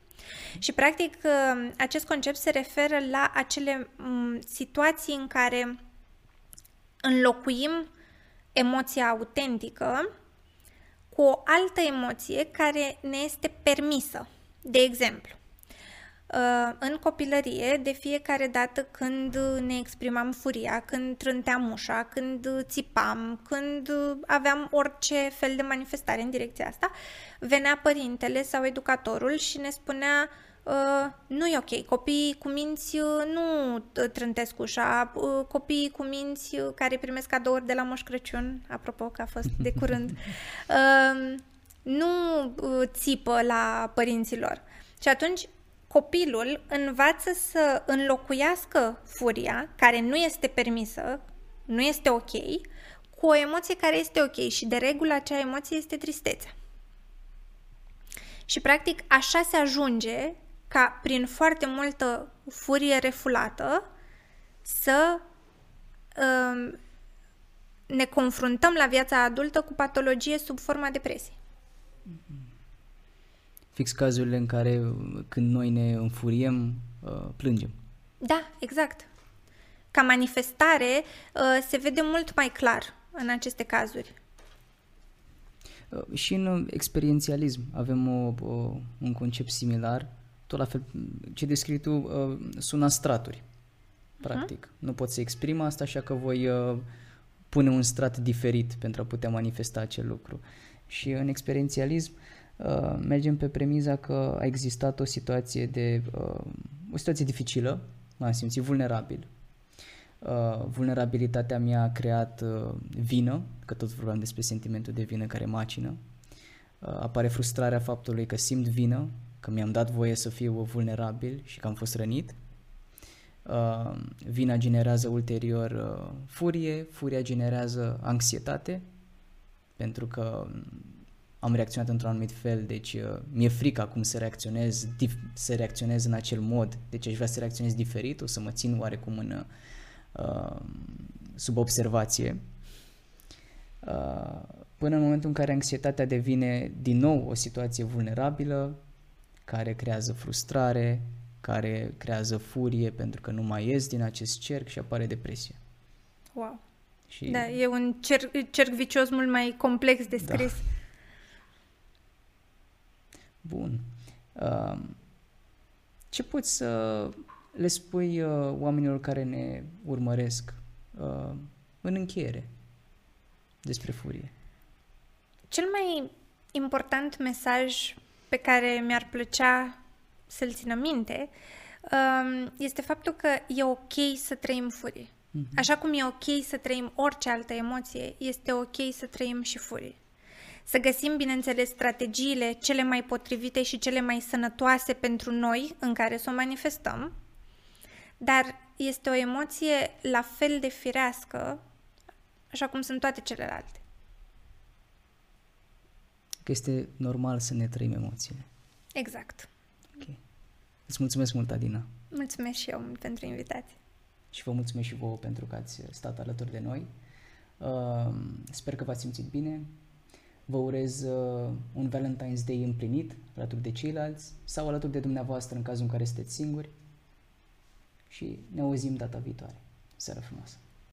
Speaker 2: Și, practic, uh, acest concept se referă la acele mm, situații în care înlocuim emoția autentică cu o altă emoție care ne este permisă. De exemplu, uh, în copilărie, de fiecare dată când ne exprimam furia, când trânteam ușa, când țipam, când aveam orice fel de manifestare în direcția asta, venea părintele sau educatorul și ne spunea Uh, nu e ok. Copiii cu minți uh, nu trântesc ușa. Uh, copiii cu minți uh, care primesc cadouri de la Moș Crăciun, apropo că a fost de curând, uh, nu uh, țipă la părinților. Și atunci copilul învață să înlocuiască furia, care nu este permisă, nu este ok, cu o emoție care este ok și de regulă acea emoție este tristețea. Și practic așa se ajunge ca prin foarte multă furie refulată să um, ne confruntăm la viața adultă cu patologie sub forma depresiei.
Speaker 1: Fix cazurile în care când noi ne înfuriem, uh, plângem.
Speaker 2: Da, exact. Ca manifestare uh, se vede mult mai clar în aceste cazuri.
Speaker 1: Uh, și în experiențialism avem o, o, un concept similar tot la fel, ce descrii tu uh, sună straturi, practic. Uh-huh. Nu pot să exprim asta, așa că voi uh, pune un strat diferit pentru a putea manifesta acel lucru. Și în experiențialism uh, mergem pe premiza că a existat o situație de uh, o situație dificilă, m-am simțit vulnerabil. Uh, vulnerabilitatea mea a creat uh, vină, că tot vorbeam despre sentimentul de vină care macină. Uh, apare frustrarea faptului că simt vină că mi-am dat voie să fiu vulnerabil și că am fost rănit. Uh, vina generează ulterior uh, furie, furia generează anxietate, pentru că am reacționat într-un anumit fel, deci uh, mi-e frică acum să reacționez, dif- să reacționez în acel mod, deci aș vrea să reacționez diferit, o să mă țin oarecum în, uh, sub observație, uh, până în momentul în care anxietatea devine din nou o situație vulnerabilă, care creează frustrare, care creează furie pentru că nu mai ies din acest cerc și apare depresie.
Speaker 2: Wow. Și... Da, e un cerc, cerc vicios mult mai complex de scris. Da.
Speaker 1: Bun. Uh, ce poți să le spui uh, oamenilor care ne urmăresc uh, în încheiere despre furie?
Speaker 2: Cel mai important mesaj pe care mi-ar plăcea să-l țină minte um, este faptul că e ok să trăim furie. Mm-hmm. Așa cum e ok să trăim orice altă emoție, este ok să trăim și furie. Să găsim, bineînțeles, strategiile cele mai potrivite și cele mai sănătoase pentru noi în care să o manifestăm, dar este o emoție la fel de firească, așa cum sunt toate celelalte.
Speaker 1: Că este normal să ne trăim emoțiile.
Speaker 2: Exact.
Speaker 1: Ok. Îți mulțumesc mult, Adina.
Speaker 2: Mulțumesc și eu pentru invitație.
Speaker 1: Și vă mulțumesc și vouă pentru că ați stat alături de noi. Uh, sper că v-ați simțit bine. Vă urez uh, un Valentine's Day împlinit alături de ceilalți sau alături de dumneavoastră în cazul în care sunteți singuri. Și ne auzim data viitoare. Seară frumoasă!